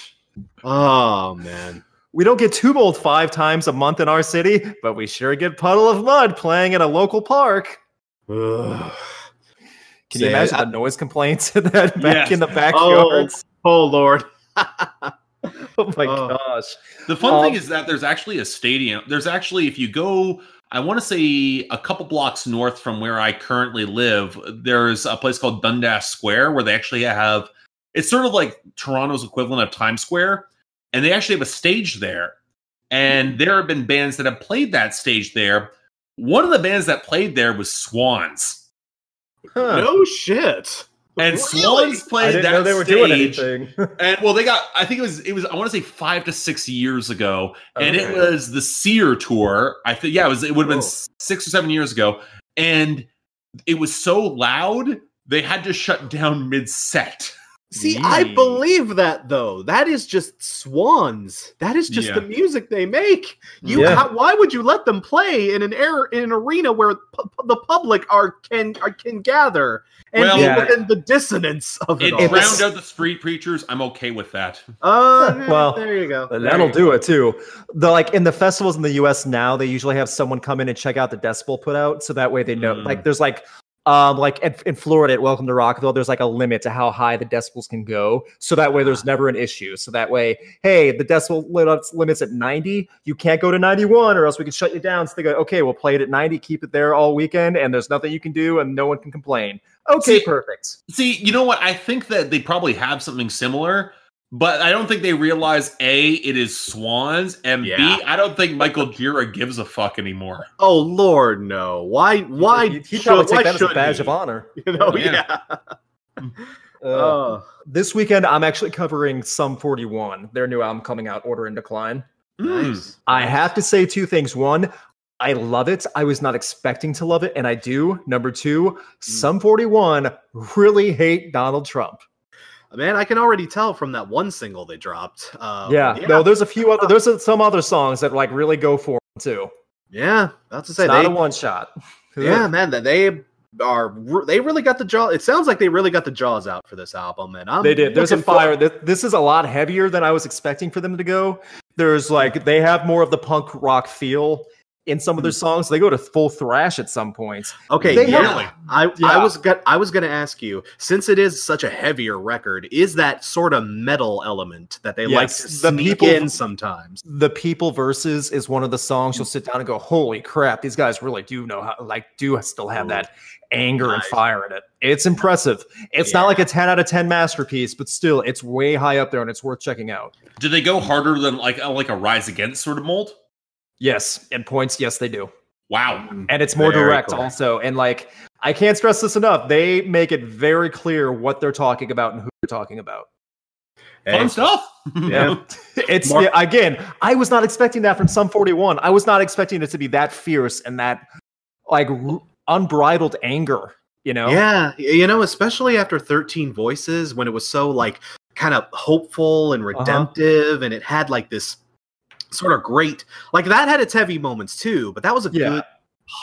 oh man. We don't get Tomb Mold five times a month in our city, but we sure get Puddle of Mudd playing in a local park. Ugh. Can you imagine I- the noise complaints in that back Yes. in the backyards? Oh lord. [laughs] Oh, my Oh. gosh. The fun Um, thing is that there's actually a stadium. There's actually, if you go, I want to say a couple blocks north from where I currently live, there's a place called Dundas Square where they actually have, it's sort of like Toronto's equivalent of Times Square. And they actually have a stage there. And hmm. there have been bands that have played that stage there. One of the bands that played there was Swans. Huh. No shit. And Really? Swans I played didn't that know they were stage. doing anything. [laughs] And well, they got. I think it was. It was. I want to say five to six years ago, and it was the Seer tour. I think. Yeah, it was. It would have been Oh. six or seven years ago, and it was so loud they had to shut down mid set. See, I believe that though. That is just swans. That is just Yeah. the music they make. You, Yeah. how, why would you let them play in an air in an arena where pu- the public are can are, can gather and Well- be Yeah. within the dissonance of it, It all? It was- drowned out the street preachers. I'm okay with that. Uh, [laughs] Well, there you go. That'll you do it too. The like in the festivals in the US now, they usually have someone come in and check out the decibel put out. So that way they know Mm. like there's like um, like in, in Florida at Welcome to Rockville, there's like a limit to how high the decibels can go. So that way, there's never an issue. So that way, hey, the decibel limits limits at 90. You can't go to 91, or else we can shut you down. So they go, okay, we'll play it at 90, keep it there all weekend, and there's nothing you can do, and no one can complain. Okay, See- perfect. See, you know what? I think that they probably have something similar, but I don't think they realize A, it is Swans, and Yeah. B, I don't think Michael Gira gives a fuck anymore. Oh Lord, no! Why? Why? He'd, he'd should- probably why take that as a badge he? of honor. [laughs] You know? Yeah. Yeah. [laughs] Uh, Oh. this weekend, I'm actually covering Sum 41, their new album coming out, Order in Decline. Hmm. nice. I have to say two things. One, I love it. I was not expecting to love it, and I do. Number two, hmm. Sum 41 really hate Donald Trump. Man, I can already tell from that one single they dropped. Uh, yeah, no, there's a few other, there's some other songs that like really go for him too. yeah. that's to say It's not they. a one shot. [laughs] yeah, man, that they are. They really got the jaw. It sounds like they really got the jaws out for this album, and I'm. they did. There's a for- fire. This, this is a lot heavier than I was expecting for them to go. There's like they have more of the punk rock feel in some of their hmm. songs. They go to full thrash at some points. Okay, They yeah. have- I, I was go- I was going to ask you, since it is such a heavier record, is that sort of metal element that they like Yes, to the sneak people- in sometimes? the people verses is one of the songs you'll hmm. sit down and go holy crap these guys really do know how like do still have Ooh. that anger and fire in it it's impressive it's not like a 10 out of 10 masterpiece but still it's way high up there and it's worth checking out Do they go harder than like like a Rise Against sort of mold? Yes and points yes they do Wow. and it's more Very direct cool. also and like i can't stress this enough they make it very clear what they're talking about and who they're talking about Hey, Fun stuff. Yeah. [laughs] [laughs] it's Mark- yeah, again i was not expecting that from Sum 41 i was not expecting it to be that fierce and that like r- unbridled anger you know Yeah, you know, especially after 13 Voices, when it was so like kind of hopeful and Uh-huh. redemptive, and it had like this sort of great, like that had its heavy moments too, but that was a Yeah. good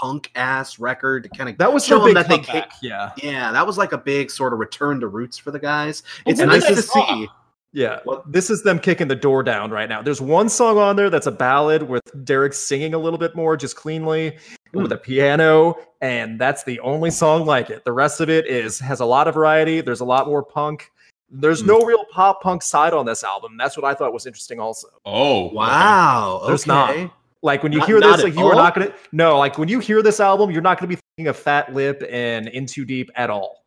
punk ass record to kind of that was show them that they comeback. ca- yeah Yeah, that was like a big sort of return to roots for the guys. It's nice to see. yeah What- this is them kicking the door down right now there's one song on there that's a ballad with Deryck singing a little bit more just cleanly Hmm. with a piano and that's the only song like it the rest of it is has a lot of variety there's a lot more punk there's Hmm. no real pop punk side on this album that's what i thought was interesting also Oh, Wow. There's okay. not. like when you Not- hear this like you are not gonna no like when you hear this album you're not gonna be thinking of fat lip and in too deep at all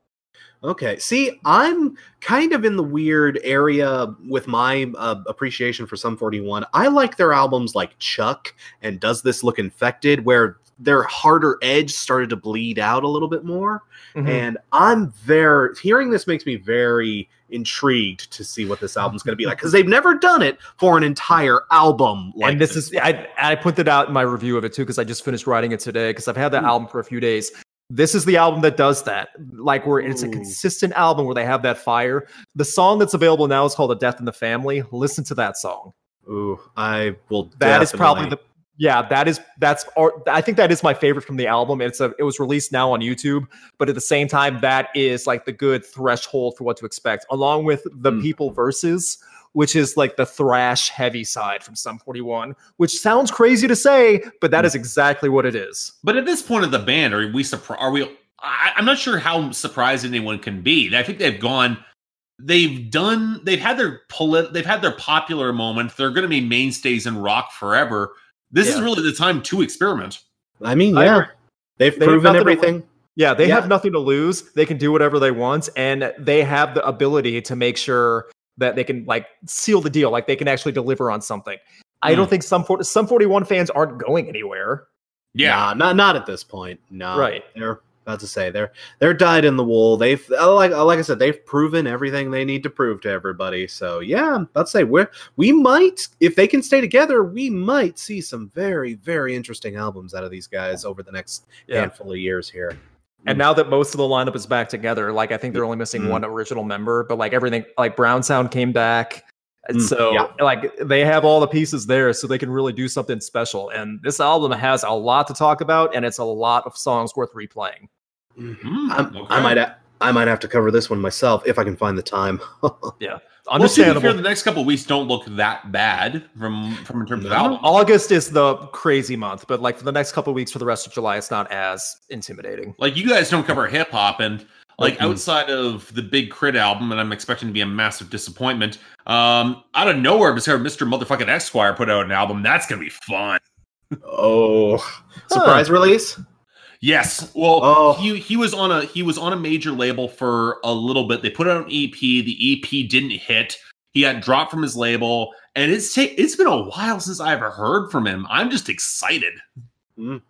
Okay. See, I'm kind of in the weird area with my uh, appreciation for Sum 41. I like their albums like Chuck and Does This Look Infected, where their harder edge started to bleed out a little bit more. Mhm. And I'm very, hearing this makes me very intrigued to see what this album's going to be like because they've never done it for an entire album like and this, is I, I put that out in my review of it too because I just finished writing it today because I've had that Ooh. album for a few days. This is the album that does that, like where it's a consistent album where they have that fire. The song that's available now is called "A Death in the Family." Listen to that song. Ooh, I will. That is probably the yeah. That is that's I think that is my favorite from the album. It's a it was released now on YouTube, but at the same time, that is like the good threshold for what to expect, along with the Hmm. people verses. Which is like the thrash heavy side from Sum 41, which sounds crazy to say, but that is exactly what it is. But at this point of the band, are we surprised? Are we? I, I'm not sure how surprised anyone can be. I think they've gone. They've done. They've had their polit. They've had their popular moment. They're going to be mainstays in rock forever. This is really the time to experiment. I mean, yeah, agree. they've They have proven nothing to everything. Yeah, they Yeah. have nothing to lose. They can do whatever they want, and they have the ability to make sure that they can like seal the deal. Like they can actually deliver on something. I don't Hmm. think some 40, Sum 41 fans aren't going anywhere. Yeah, Nah, not not at this point. No, Right. They're about to say they're they're dyed in the wool. They've uh, like like I said, they've proven everything they need to prove to everybody. So yeah, I'm about to say we we might if they can stay together, we might see some very very interesting albums out of these guys over the next Yeah. handful of years here. And now that most of the lineup is back together, like I think they're only missing Mhm. one original member, but like everything, like Brownsound came back. And Mm, so yeah. like they have all the pieces there so they can really do something special. And this album has a lot to talk about and it's a lot of songs worth replaying. Hmm, I'm- okay. I might a- I might have to cover this one myself if I can find the time. [laughs] Well, to be Understandable. fair, the next couple of weeks don't look that bad from from in terms of album. August is the crazy month, but like for the next couple of weeks for the rest of July, it's not as intimidating. Like you guys don't cover hip hop, and like Mhm. outside of the Big K.R.I.T. album, and I'm expecting to be a massive disappointment. Um, out of nowhere, Mr. Motherfucking Esquire put out an album. That's gonna be fun. oh, surprise release? Yes. Well, Oh. he he was on a he was on a major label for a little bit. They put out an EP. The EP didn't hit. He got dropped from his label, and it's ta- it's been a while since I ever heard from him. I'm just excited. Mm.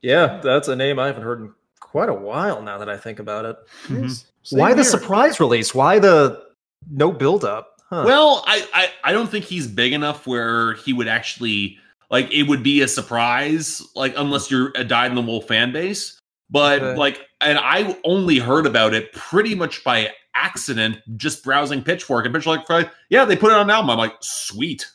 Yeah, that's a name I haven't heard in quite a while now that I think about it. Mm-hmm. Yes. Same Why the surprise release? Why the no build up? Huh. Well, I, I I don't think he's big enough where he would actually like it would be a surprise, like unless you're a dyed in the wool fan base. But Okay. like, and I only heard about it pretty much by accident, just browsing Pitchfork, and Pitchfork, like, yeah, they put it on an album. I'm like, sweet.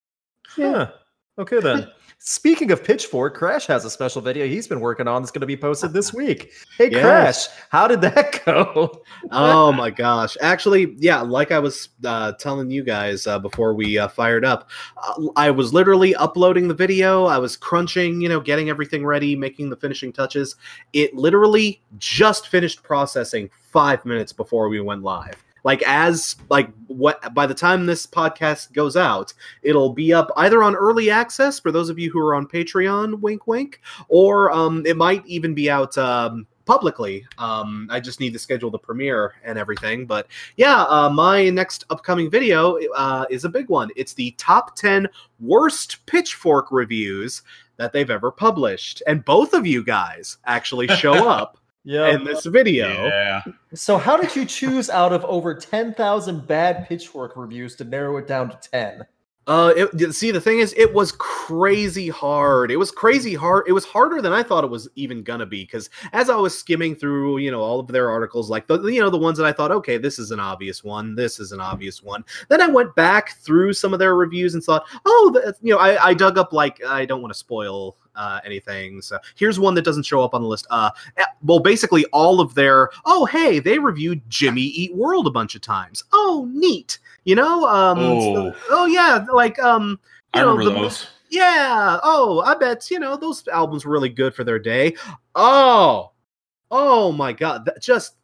[laughs] yeah. Okay then. Speaking of Pitchfork, Crash has a special video he's been working on that's going to be posted this [laughs] week. Hey, Yes. Crash, how did that [laughs] go? oh my gosh actually yeah like i was uh, telling you guys uh, before we uh, fired up uh, i was literally uploading the video i was crunching you know getting everything ready making the finishing touches it literally just finished processing five minutes before we went live like as like what by the time this podcast goes out it'll be up either on early access for those of you who are on patreon wink wink or um, it might even be out um, publicly. Um, I just need to schedule the premiere and everything. But yeah, uh, my next upcoming video uh, is a big one. It's the top 10 worst pitchfork reviews that they've ever published. And both of you guys actually show [laughs] up Yeah. in this video. Yeah. so, how did you choose out of over 10,000 bad Pitchfork reviews to narrow it down to 10? Uh, it, see, the thing is, it was crazy hard. It was crazy hard. It was harder than I thought it was even gonna be. Because as I was skimming through, you know, all of their articles, like the you know the ones that I thought, okay, this is an obvious one. This is an obvious one. Then I went back through some of their reviews and thought, oh, the, you know, I, I dug up like I don't want to spoil uh, anything. So here's one that doesn't show up on the list. Uh, eh, well, basically all of their. Oh, hey, they reviewed Jimmy Eat World a bunch of times. Oh, neat. You know, um, Oh. oh yeah, like um, I know, remember the- those. yeah. Oh, I bet you know those albums were really good for their day. Oh, oh my God! That just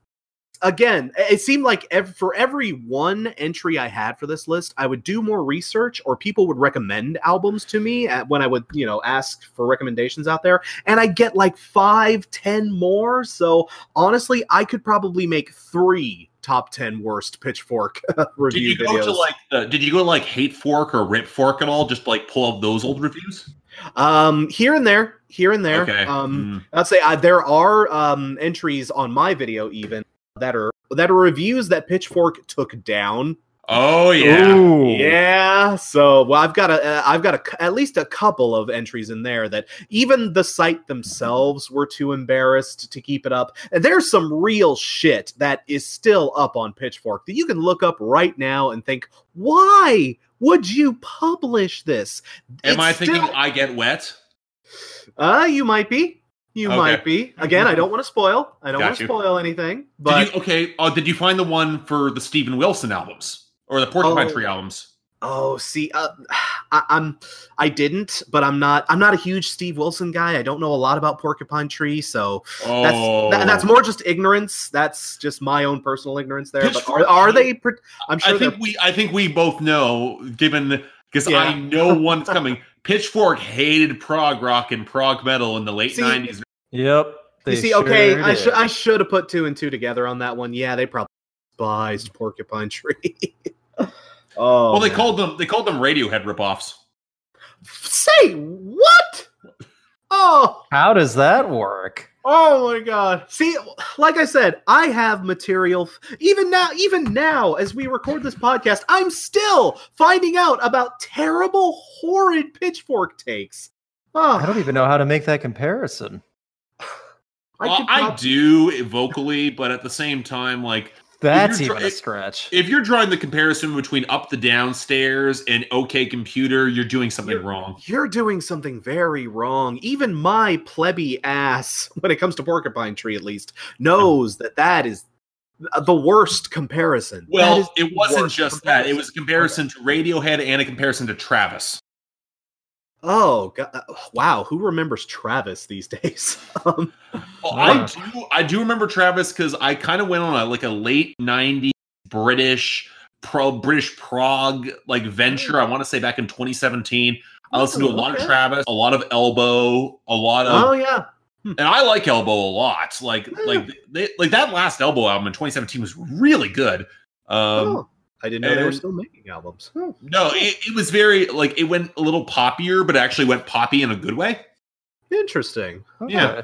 again, it seemed like ev- for every one entry I had for this list, I would do more research, or people would recommend albums to me at, when I would, you know, ask for recommendations out there, and I get like five, ten more. So honestly, I could probably make three top ten worst Pitchfork [laughs] Did review you go videos. to like the, did you go to like Hate Fork or Rip Fork at all? Just like pull up those old reviews? um, here and there, here and there. Okay. Um, Mm. I'd say uh, there are um, entries on my video even that are that are reviews that Pitchfork took down. Oh yeah. Ooh. Yeah, so well, I've got a uh, I've got a, at least a couple of entries in there that even the site themselves were too embarrassed to keep it up. And there's some real shit that is still up on Pitchfork that you can look up right now and think, why would you publish this? Am It's I thinking still- I get wet? Uh, you might be. You Okay. might be. Again, I don't want to spoil. I don't Got want to you. spoil anything. But did you okay? Uh, did you find the one for the Steven Wilson albums or the Porcupine Oh. Tree albums? oh, see, uh, I, I'm I didn't, but I'm not. I'm not a huge Steve Wilson guy. I don't know a lot about Porcupine Tree, so that's Oh, that, that's more just ignorance. That's just my own personal ignorance there. But are, are they? I'm sure I think we I think we both know, given because Yeah. I know [laughs] one's coming. Pitchfork hated prog rock and prog metal in the late See, nineties. Yep. You they see, okay, sure I should I should have put two and two together on that one. Yeah, they probably despised Porcupine [laughs] Tree. oh, well, they man. called them they called them Radiohead ripoffs. Say what? Oh, How does that work? oh my god. See, like I said, I have material f- even now even now as we record this podcast, I'm still finding out about terrible horrid pitchfork takes. Oh, I don't even know how to make that comparison. Well, I uh, prob- do vocally, but at the same time, like That's even try- a stretch. if you're drawing the comparison between up the downstairs and OK Computer, you're doing something You're- wrong. You're doing something very wrong. Even my plebby ass, [laughs] when it comes to Porcupine Tree at least, knows that that is the worst comparison. Well, it wasn't worst just that. It was a comparison to Radiohead and a comparison to Travis. Oh God. wow, who remembers Travis these [laughs] days? um, Well, I do. I do remember Travis because I kind of went on a like a late '90s British pro British prog like venture. I want to say back in 2017. I listened to a lot of Travis, a lot of Elbow, a lot of oh yeah, and I like Elbow a lot. Like Yeah. like they like that last Elbow album in 2017 was really good. Um oh, I didn't know they were still making albums. Oh, no, it, it was very like it went a little poppier, but actually went poppy in a good way. interesting. Yeah.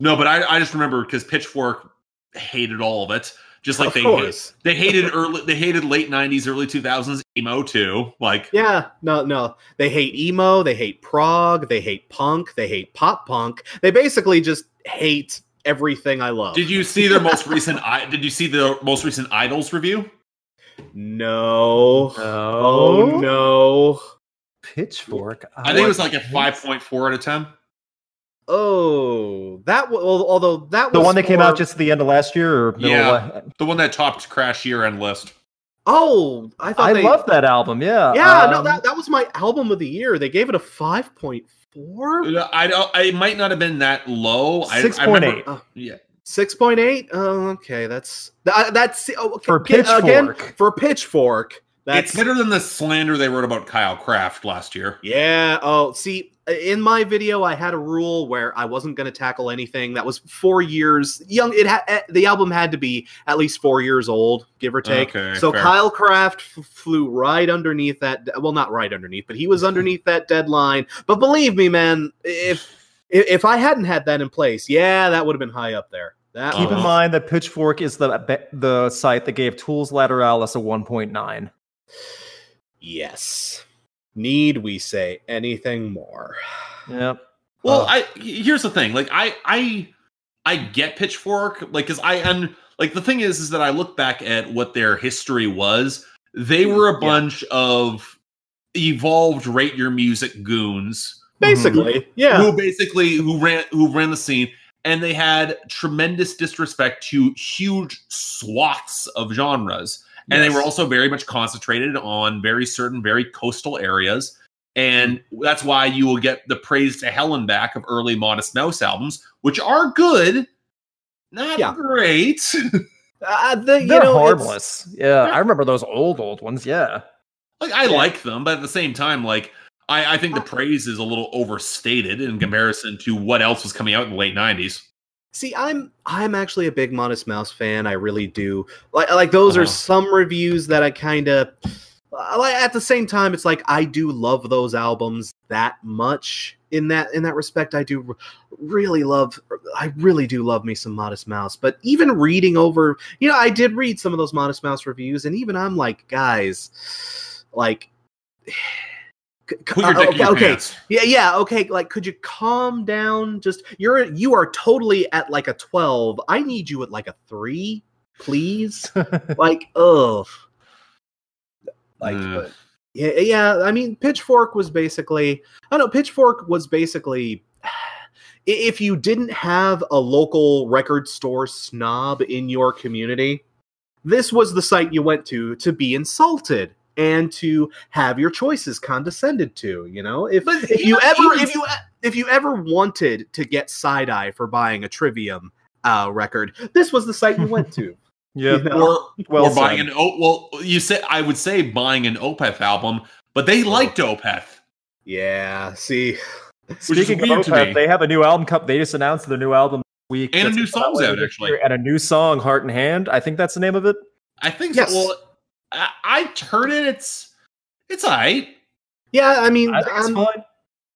No, but I, I just remember because Pitchfork hated all of it. Just like of they hate, they hated early they hated late 90s, early 2000s emo too. Like Yeah, no, no. They hate emo. They hate prog. They hate punk. They hate pop punk. They basically just hate everything I love. did you see their most recent i did you see the most recent idols review? No. No. Oh no. Pitchfork. I think it was like a 5.4 out of 10. Oh, that wa- well, although that the one that came out just at the end of last year or middle Yeah. of, The one that topped Crash year end list. Oh, I thought I they, love that album. Yeah. Yeah, no, Um, that that was my album of the year. They gave it a five point four, I don't I it might not have been that low. I- I 6.8. remember- Yeah. Six point eight. Oh, okay, that's that, that's oh, okay, for again, Pitchfork. for Pitchfork. That's it's better than the slander they wrote about Kyle Craft last year. Yeah. Oh, see, in my video, I had a rule where I wasn't going to tackle anything that was four years young. It ha- eh, the album had to be at least four years old, give or take. Okay, so fair. Kyle Craft f- flew right underneath that. Well, not right underneath, but he was [laughs] underneath that deadline. But believe me, man, if if if I hadn't had that in place, yeah, that would have been high up there. That Keep in Uh-huh. mind that Pitchfork is the the site that gave Tools Lateralis a 1.9. yes. Need we say anything more? Yep. Well, Oh. I here's the thing. Like I I I get Pitchfork like cuz I and like the thing is is that I look back at what their history was. They were a Yeah. bunch of evolved rate your music goons Basically, yeah. who basically who ran who ran the scene and they had tremendous disrespect to huge swaths of genres and they were also very much concentrated on very certain very coastal areas and that's why you will get the praise to hell and back of early modest mouse albums which are good not Yeah. great [laughs] Uh, the, you They're know, harmless. Yeah, I remember those old old ones. Yeah. like i Yeah. like them but at the same time like I, I think the praise is a little overstated in comparison to what else was coming out in the late 90s See, I'm I'm actually a big Modest Mouse fan. I really do. Like like those are Uh-huh. some reviews that I kind of like. At the same time, it's like I do love those albums that much. In that in that respect, I do really love. I really do love me some Modest Mouse. But even reading over, you know, I did read some of those Modest Mouse reviews, and even I'm like, guys, like. C- c- Put your dick in okay, okay. Yeah, yeah, okay. Like, could you calm down? Just you're you are totally at like a twelve. I need you at like a three, please. [laughs] like, ugh. Like, Mm. but yeah, yeah. I mean, Pitchfork was basically. I don't know. Pitchfork was basically. [sighs] If you didn't have a local record store snob in your community, this was the site you went to to be insulted and to have your choices condescended to. You know, if But if you ever even- if you if you ever wanted to get side eye for buying a Trivium uh, record, this was the site you went to. [laughs] Yeah. You know? or Well or buying an o well you say I would say buying an Opeth album, but they liked Opeth. Yeah. See. Speaking of weird to me. Opeth, they have a new album. Cup. They just announced their new album this week, And a new coming song's out, actually. and a new song, "Heart and Hand." I think that's the name of it. I think Yes. so. Well, I, I heard it. It's it's alright. Yeah. I mean, I think I'm, fine.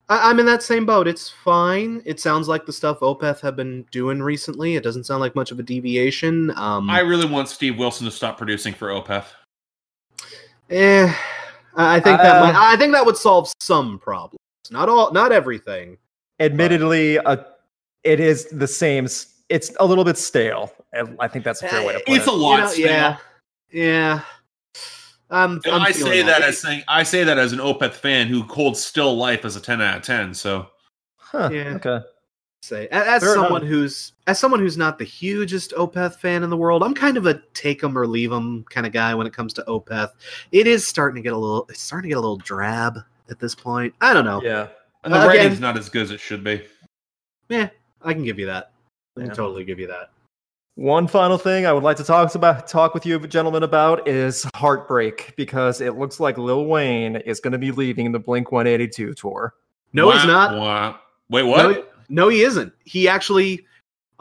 I- I'm in that same boat. It's fine. It sounds like the stuff Opeth have been doing recently. It doesn't sound like much of a deviation. Um, I really want Steve Wilson to stop producing for Opeth. eh, I I think that Uh, might, I think that would solve some problems. Not all, not everything. Admittedly, uh, it is the same. It's a little bit stale. and I think that's a fair way to put It's it. It's a lot. You know, stale. yeah, yeah. Um, And I'm I feeling say that as saying I say that as an Opeth fan who holds Still Life as a ten out of ten. So Huh, Yeah. Okay. say a- as Fair someone enough. who's as someone who's not the hugest Opeth fan in the world, I'm kind of a take 'em or leave 'em kind of guy when it comes to Opeth. It is starting to get a little it's starting to get a little drab at this point. I don't know. Yeah. And the Again- rating's not as good as it should be. Yeah, I can give you that. I can Yeah. totally give you that. One final thing I would like to talk about talk with you gentlemen about is heartbreak because it looks like Lil Wayne is going to be leaving the Blink 182 tour. No, he's not. wah. Wait, what? No, no, he isn't. He actually,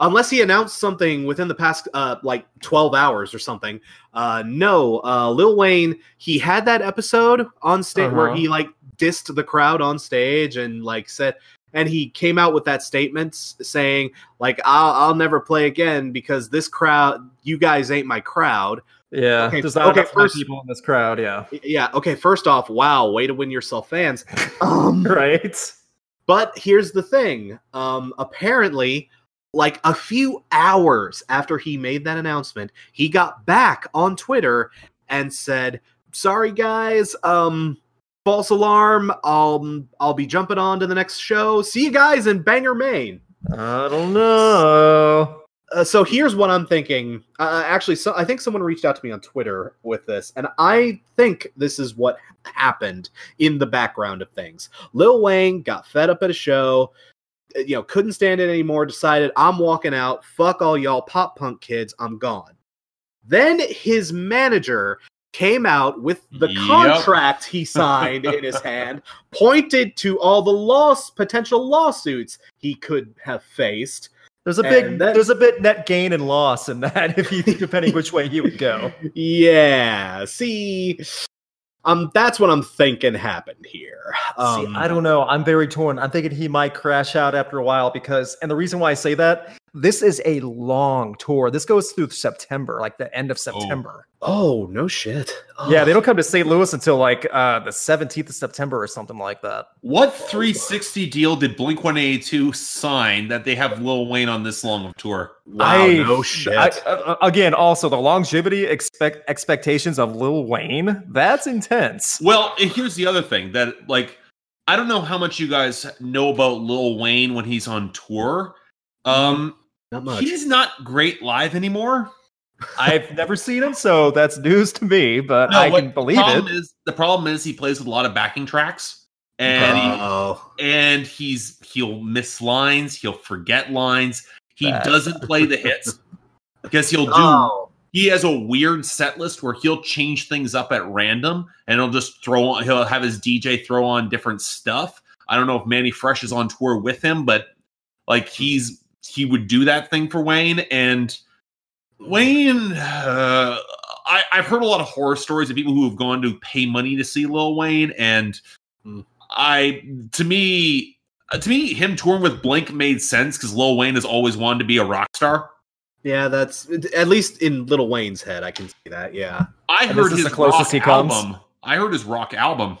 unless he announced something within the past uh, like 12 hours or something. Uh, no, uh, Lil Wayne, he had that episode on stage where Uh-huh. he like dissed the crowd on stage and like said, and he came out with that statement saying like, "I'll I'll never play again because this crowd, you guys ain't my crowd." Yeah, Okay, there's not okay, first- people in this crowd. Yeah, Yeah. Okay. First off, wow, way to win yourself fans. [laughs] Um, right. But here's the thing. Um, apparently, like a few hours after he made that announcement, he got back on Twitter and said, "Sorry guys, um, false alarm. I'll I'll be jumping on to the next show. See you guys in Bangor, Maine." I don't know. Uh, so here's what I'm thinking. Uh, actually, so I think someone reached out to me on Twitter with this, and I think this is what happened in the background of things. Lil Wayne got fed up at a show, uh, you know, couldn't stand it anymore. Decided I'm walking out. Fuck all y'all pop punk kids. I'm gone. Then his manager came out with the Yep. contract he [laughs] signed in his hand, pointed to all the loss potential lawsuits he could have faced. There's a big, And then- there's a bit net gain and loss in that, [laughs] if you depending which way you would go. [laughs] Yeah. See, um, that's what I'm thinking happened here. Um, See, I don't know. I'm very torn. I'm thinking he might crash out after a while because, and the reason why I say that, this is a long tour. This goes through September, like the end of September. Oh no shit. Yeah, they Oh. don't come to St. Louis until like uh, the 17th of September or something like that. What 360 deal did Blink 182 sign that they have Lil Wayne on this long of tour? Wow, I- no shit. I- uh, again, also the longevity expect expectations of Lil Wayne. That's intense. Well, here's the other thing that like I don't know how much you guys know about Lil Wayne when he's on tour. Um Not much. he's not great live anymore. I've never seen him, so that's news to me. But No, I can believe problem it. Is, the problem is he plays with a lot of backing tracks. And he, and he's he'll miss lines, he'll forget lines. He That's- doesn't play the hits [laughs] because he'll do oh, he has a weird set list where he'll change things up at random and he'll just throw on he'll have his DJ throw on different stuff. I don't know if Mannie Fresh is on tour with him, but like he's he would do that thing for Wayne and Wayne uh, I, I've heard a lot of horror stories of people who have gone to pay money to see Lil Wayne and. I to me uh, to me him touring with Blink made sense because Lil Wayne has always wanted to be a rock star. yeah. That's at least in Little Wayne's head. I can see that. Yeah. I And heard his the closest rock he comes? album. I heard his rock album.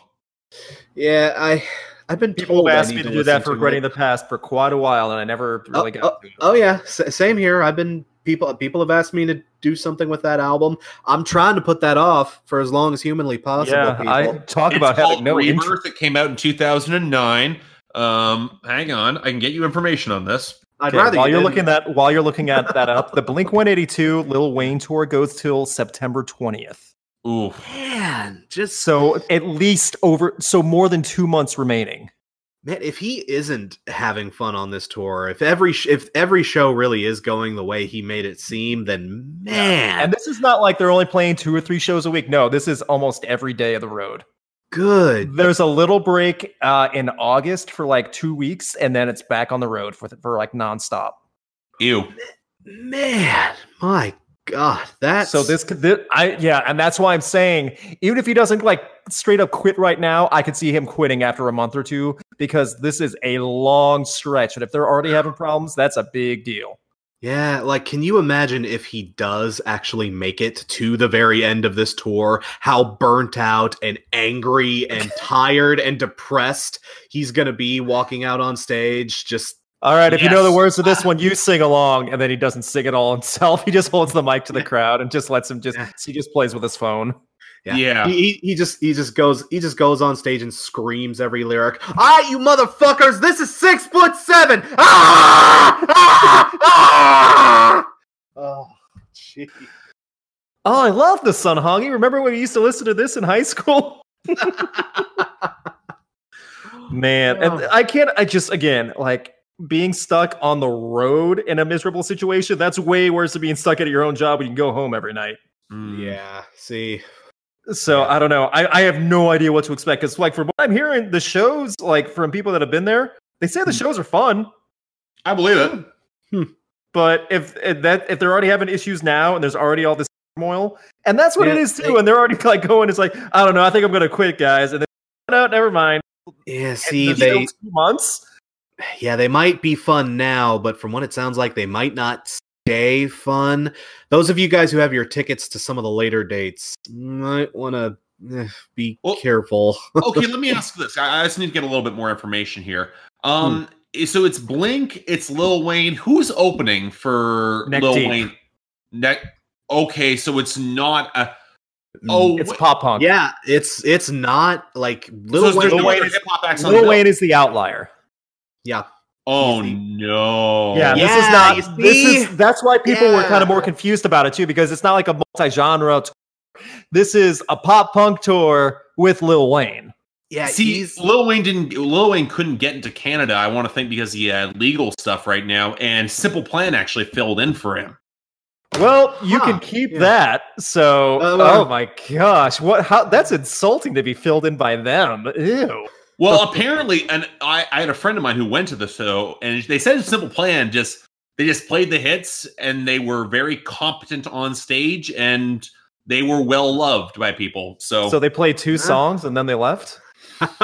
Yeah. I. I've been People told have I asked need me to to do that for to regretting it. the past for quite a while, and I never really got to. Oh yeah, S- same here. I've been people people have asked me to do something with that album. I'm trying to put that off for as long as humanly possible. yeah, people. I talk It's about having no Rebirth. interest. It came out in 2009. Um, hang on, I can get you information on this. I'd Okay, rather while you you're looking that while you're looking at that up, the Blink 182 Lil Wayne tour goes till September 20th. Ooh, man, just So at least over so more than two months remaining. man, if he isn't having fun on this tour, if every sh- if every show really is going the way he made it seem, then man, And this is not like they're only playing two or three shows a week. No, this is almost every day of the road. good. There's a little break uh, in August for like two weeks, and then it's back on the road for for like nonstop. ew. Man, my god, that's So this could, I yeah, and that's why I'm saying even if he doesn't like straight up quit right now, I could see him quitting after a month or two because this is a long stretch, and if they're already having problems, that's a big deal. Yeah, like can you imagine if he does actually make it to the very end of this tour, how burnt out and angry and [laughs] tired and depressed he's going to be walking out on stage just All right, if you know the words of this one, you sing along, and then he doesn't sing it all [laughs] himself. He just holds the mic to the crowd and just lets him just Yeah. he just plays with his phone. Yeah. He, he he just he just goes he just goes on stage and screams every lyric. All right, you motherfuckers, this is six foot seven. Ah! Ah! Ah! Oh, gee. Oh, I love the Sun Hongi. Remember when we used to listen to this in high school? [laughs] [laughs] Man, and Oh. I can't. I just again like being stuck on the road in a miserable situation. That's way worse than being stuck at your own job when you can go home every night. Mm. Yeah. See. So I don't know. I, I have no idea what to expect. Because like from what I'm hearing, the shows like from people that have been there, they say the Hmm. shows are fun. I believe it. But if, if that if they're already having issues now and there's already all this turmoil, and that's what it Yeah, is too, they- and they're already like going, it's like I don't know. I think I'm gonna quit, guys. And then no, never mind. Yeah. See, there's still they two months. Yeah they might be fun now, but from what it sounds like, they might not stay fun. Those of you guys who have your tickets to some of the later dates might want to eh, be Well- careful. okay, let me [laughs] ask this. I, I just need to get a little bit more information here. Hmm. Um, so it's Blink, it's Lil Wayne. Who's opening for Neck Lil Deep. Wayne? Neck. Okay, so it's not a. Mm. Oh, It's wait, pop punk. yeah, it's it's not like so Little there's Wayne. no Wayne other is- hip hop acts on the Lil. Wayne is the outlier. Yeah, Oh Easy. no! Yeah, this is not. This is that's why people were kind of more confused about it too, because it's not like a multi-genre. Tour. This is a pop punk tour with Lil Wayne. yeah. See, Lil Wayne didn't. Lil Wayne couldn't get into Canada. I want to think because he had legal stuff right now, and Simple Plan actually filled in for him. Well, you Huh, can keep yeah. that. So, Uh, well- oh my gosh, what? How? That's insulting to be filled in by them. Ew. Well, apparently, and I, I had a friend of mine who went to the show, and they said Simple Plan just they just played the hits, and they were very competent on stage, and they were well loved by people. So, So they played two songs and then they left. [laughs] but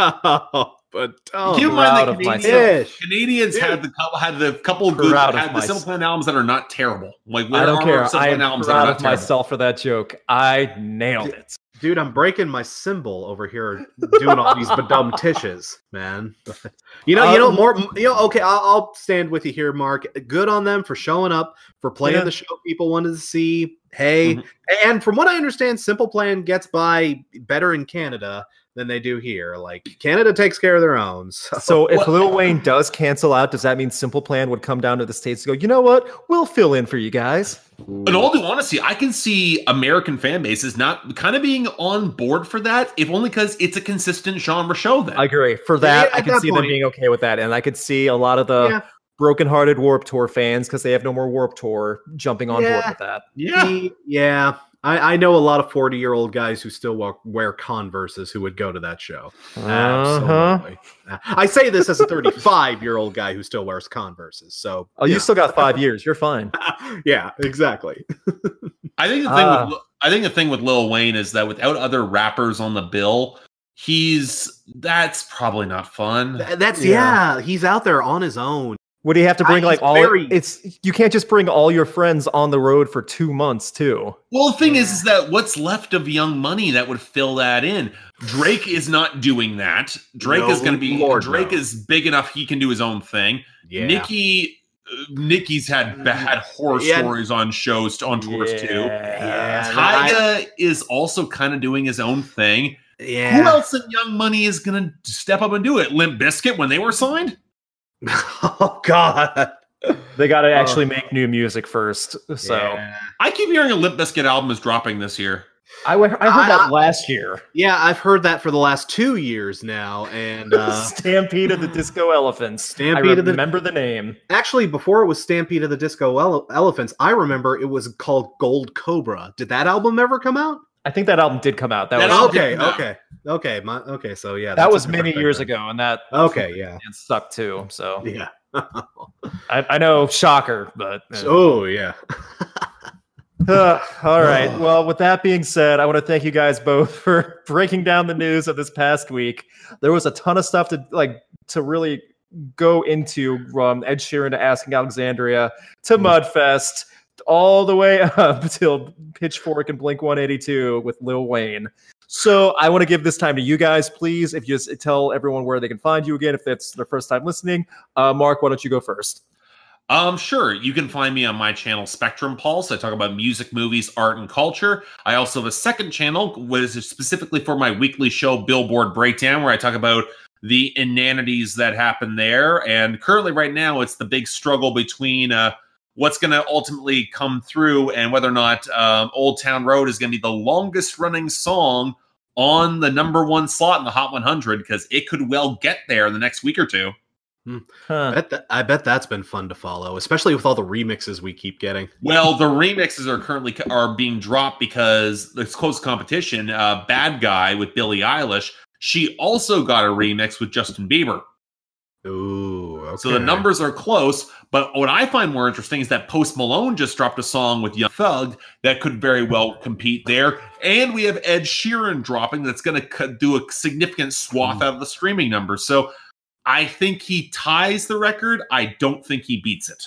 oh, keep in proud mind the myself. Canadians, Fish. Canadians had the couple had the couple of good Proud of had the. Simple Plan albums that are not terrible. Like I don't care. I am albums that are proud of terrible? myself for that joke. I nailed it. Dude, I'm breaking my cymbal over here doing all these badum [laughs] tishes, man. You know, you know Um, more. You know, okay, I'll, I'll stand with you here, Mark. Good on them for showing up for playing Yeah. the show people wanted to see. Hey, Mhm. and from what I understand, Simple Plan gets by better in Canada than they do here. Like Canada takes care of their own. [laughs] So, So if Lil Wayne does cancel out, does that mean Simple Plan would come down to the states and go? You know what? We'll fill in for you guys. In all due honesty, I can see American fan bases not kind of being on board for that, if only because it's a consistent genre show. Then I agree. For that, yeah, I can that see them being okay with that, and I could see a lot of the Yeah. broken-hearted Warped Tour fans because they have no more Warped Tour jumping on board with that. yeah, yeah. I, I know a lot of 40 year old guys who still wear, wear Converses who would go to that show. Uh-huh. Absolutely. [laughs] I say this as a 35 year old guy who still wears Converses. So, Oh, you still got five years. You're fine. [laughs] yeah, exactly. [laughs] I think the thing Ah. with I think the thing with Lil Wayne is that without other rappers on the bill, he's that's probably not fun. That's, Yeah. yeah. he's out there on his own. Would he have to I- bring like all? very- It's you can't just bring all your friends on the road for two months too. Well, the thing is, is that what's left of Young Money that would fill that in? Drake is not doing that. Drake No, is going to be Lord, Drake no. is big enough; he can do his own thing. Yeah. Nikki, uh, Nikki's had bad horror Yeah. stories on shows on tours too. Yeah. and I- Tyga is also kind of doing his own thing. Yeah. Who else in Young Money is going to step up and do it? Limp Bizkit when they were signed. [laughs] oh, God. They got to Uh, actually make new music first. So Yeah. I keep hearing a Limp Bizkit album is dropping this year. I, I heard I- that I- last year. Yeah, I've heard that for the last two years now. And uh, [laughs] Stampede of the Disco Elephants. Stampede I of the- remember the name. actually, before it was Stampede of the Disco Ele- Elephants, I remember it was called Gold Cobra. Did that album ever come out? I think that album did come out. That, That was okay, did okay, okay, my, okay. So yeah, that was many years then. ago, and that Okay, yeah, it sucked too. So yeah. I, I know, shocker, but [laughs] uh, oh yeah. [laughs] Uh, all right. Well, with that being said, I want to thank you guys both [laughs] for breaking down the news of this past week. There was a ton of stuff to like to really go into from Ed Sheeran to Asking Alexandria to MuddFest all the way [laughs] up till Pitchfork and Blink 182 with Lil Wayne. So I want to give this time to you guys, please. If you just tell everyone where they can find you again, if that's their first time listening. Uh, Mark, why don't you go first? Um, sure. You can find me on my channel Spectrum Pulse. I talk about music, movies, art, and culture. I also have a second channel, which is specifically for my weekly show Billboard Breakdown, where I talk about the inanities that happen there. And currently, right now, it's the big struggle between uh, what's going to ultimately come through and whether or not um, Old Town Road is going to be the longest running song on the number one slot in the Hot 100 because it could well get there in the next week or two. I Huh. bet, that, I bet that's been fun to follow, especially with all the remixes we keep getting. Well, the remixes are currently are being dropped because it's close competition. Uh, Bad Guy with Billie Eilish. She also got a remix with Justin Bieber. Ooh, okay. So the numbers are close. But what I find more interesting is that Post Malone just dropped a song with Young Thug that could very well compete there. And we have Ed Sheeran dropping that's going to do a significant swath Hmm. out of the streaming numbers. So I think he ties the record. I don't think he beats it.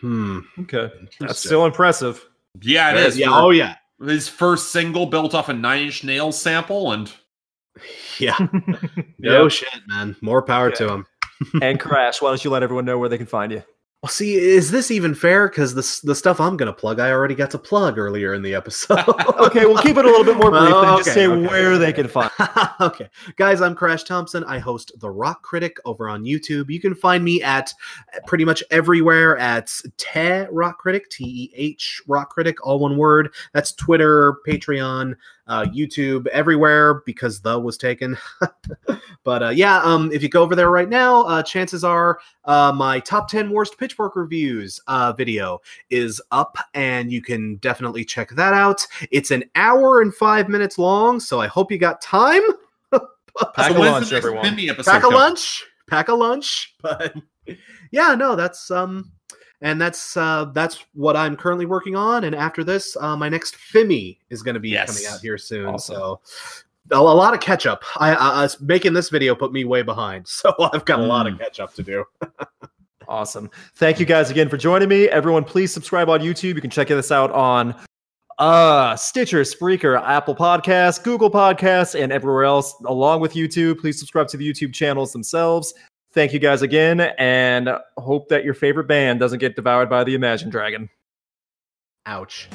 Hmm. Okay. That's still impressive. Yeah, it is. Yeah. For Oh yeah. His first single built off a Nine Inch Nails sample, and [laughs] [laughs] Yeah. No yeah. shit, man. More power to him. [laughs] and Crash, why don't you let everyone know where they can find you? Well, see, is this even fair? Because the the stuff I'm gonna plug, I already got to plug earlier in the episode. [laughs] Okay, we'll keep it a little bit more brief and just say okay. where they can find. [laughs] okay, guys, I'm Crash Thompson. I host the Rock Critic over on YouTube. You can find me at pretty much everywhere at Teh Rock Critic, T E H Rock Critic, all one word. That's Twitter, Patreon, uh, YouTube, everywhere because the was taken. [laughs] but uh, yeah, um, if you go over there right now, uh, chances are uh, my top 10 worst pitchfork reviews uh, video is up, and you can definitely check that out. It's an hour and five minutes long, so I hope you got time. Pack so a lunch, everyone. Pack a lunch pack a lunch [laughs] but yeah no that's um and that's uh that's what i'm currently working on and after this uh my next fimi is going to be Yes. coming out here soon Awesome. so a, a lot of catch up I, I, I making this video put me way behind [laughs] so i've got a lot of Mm. catch up to do [laughs] Awesome. Thank you guys again for joining me. Everyone, please subscribe on YouTube. You can check this out on uh Stitcher, Spreaker, Apple Podcasts, Google Podcasts, and everywhere else along with YouTube. Please subscribe to the YouTube channels themselves. Thank you guys again, and hope that your favorite band doesn't get devoured by the Imagine Dragon. ouch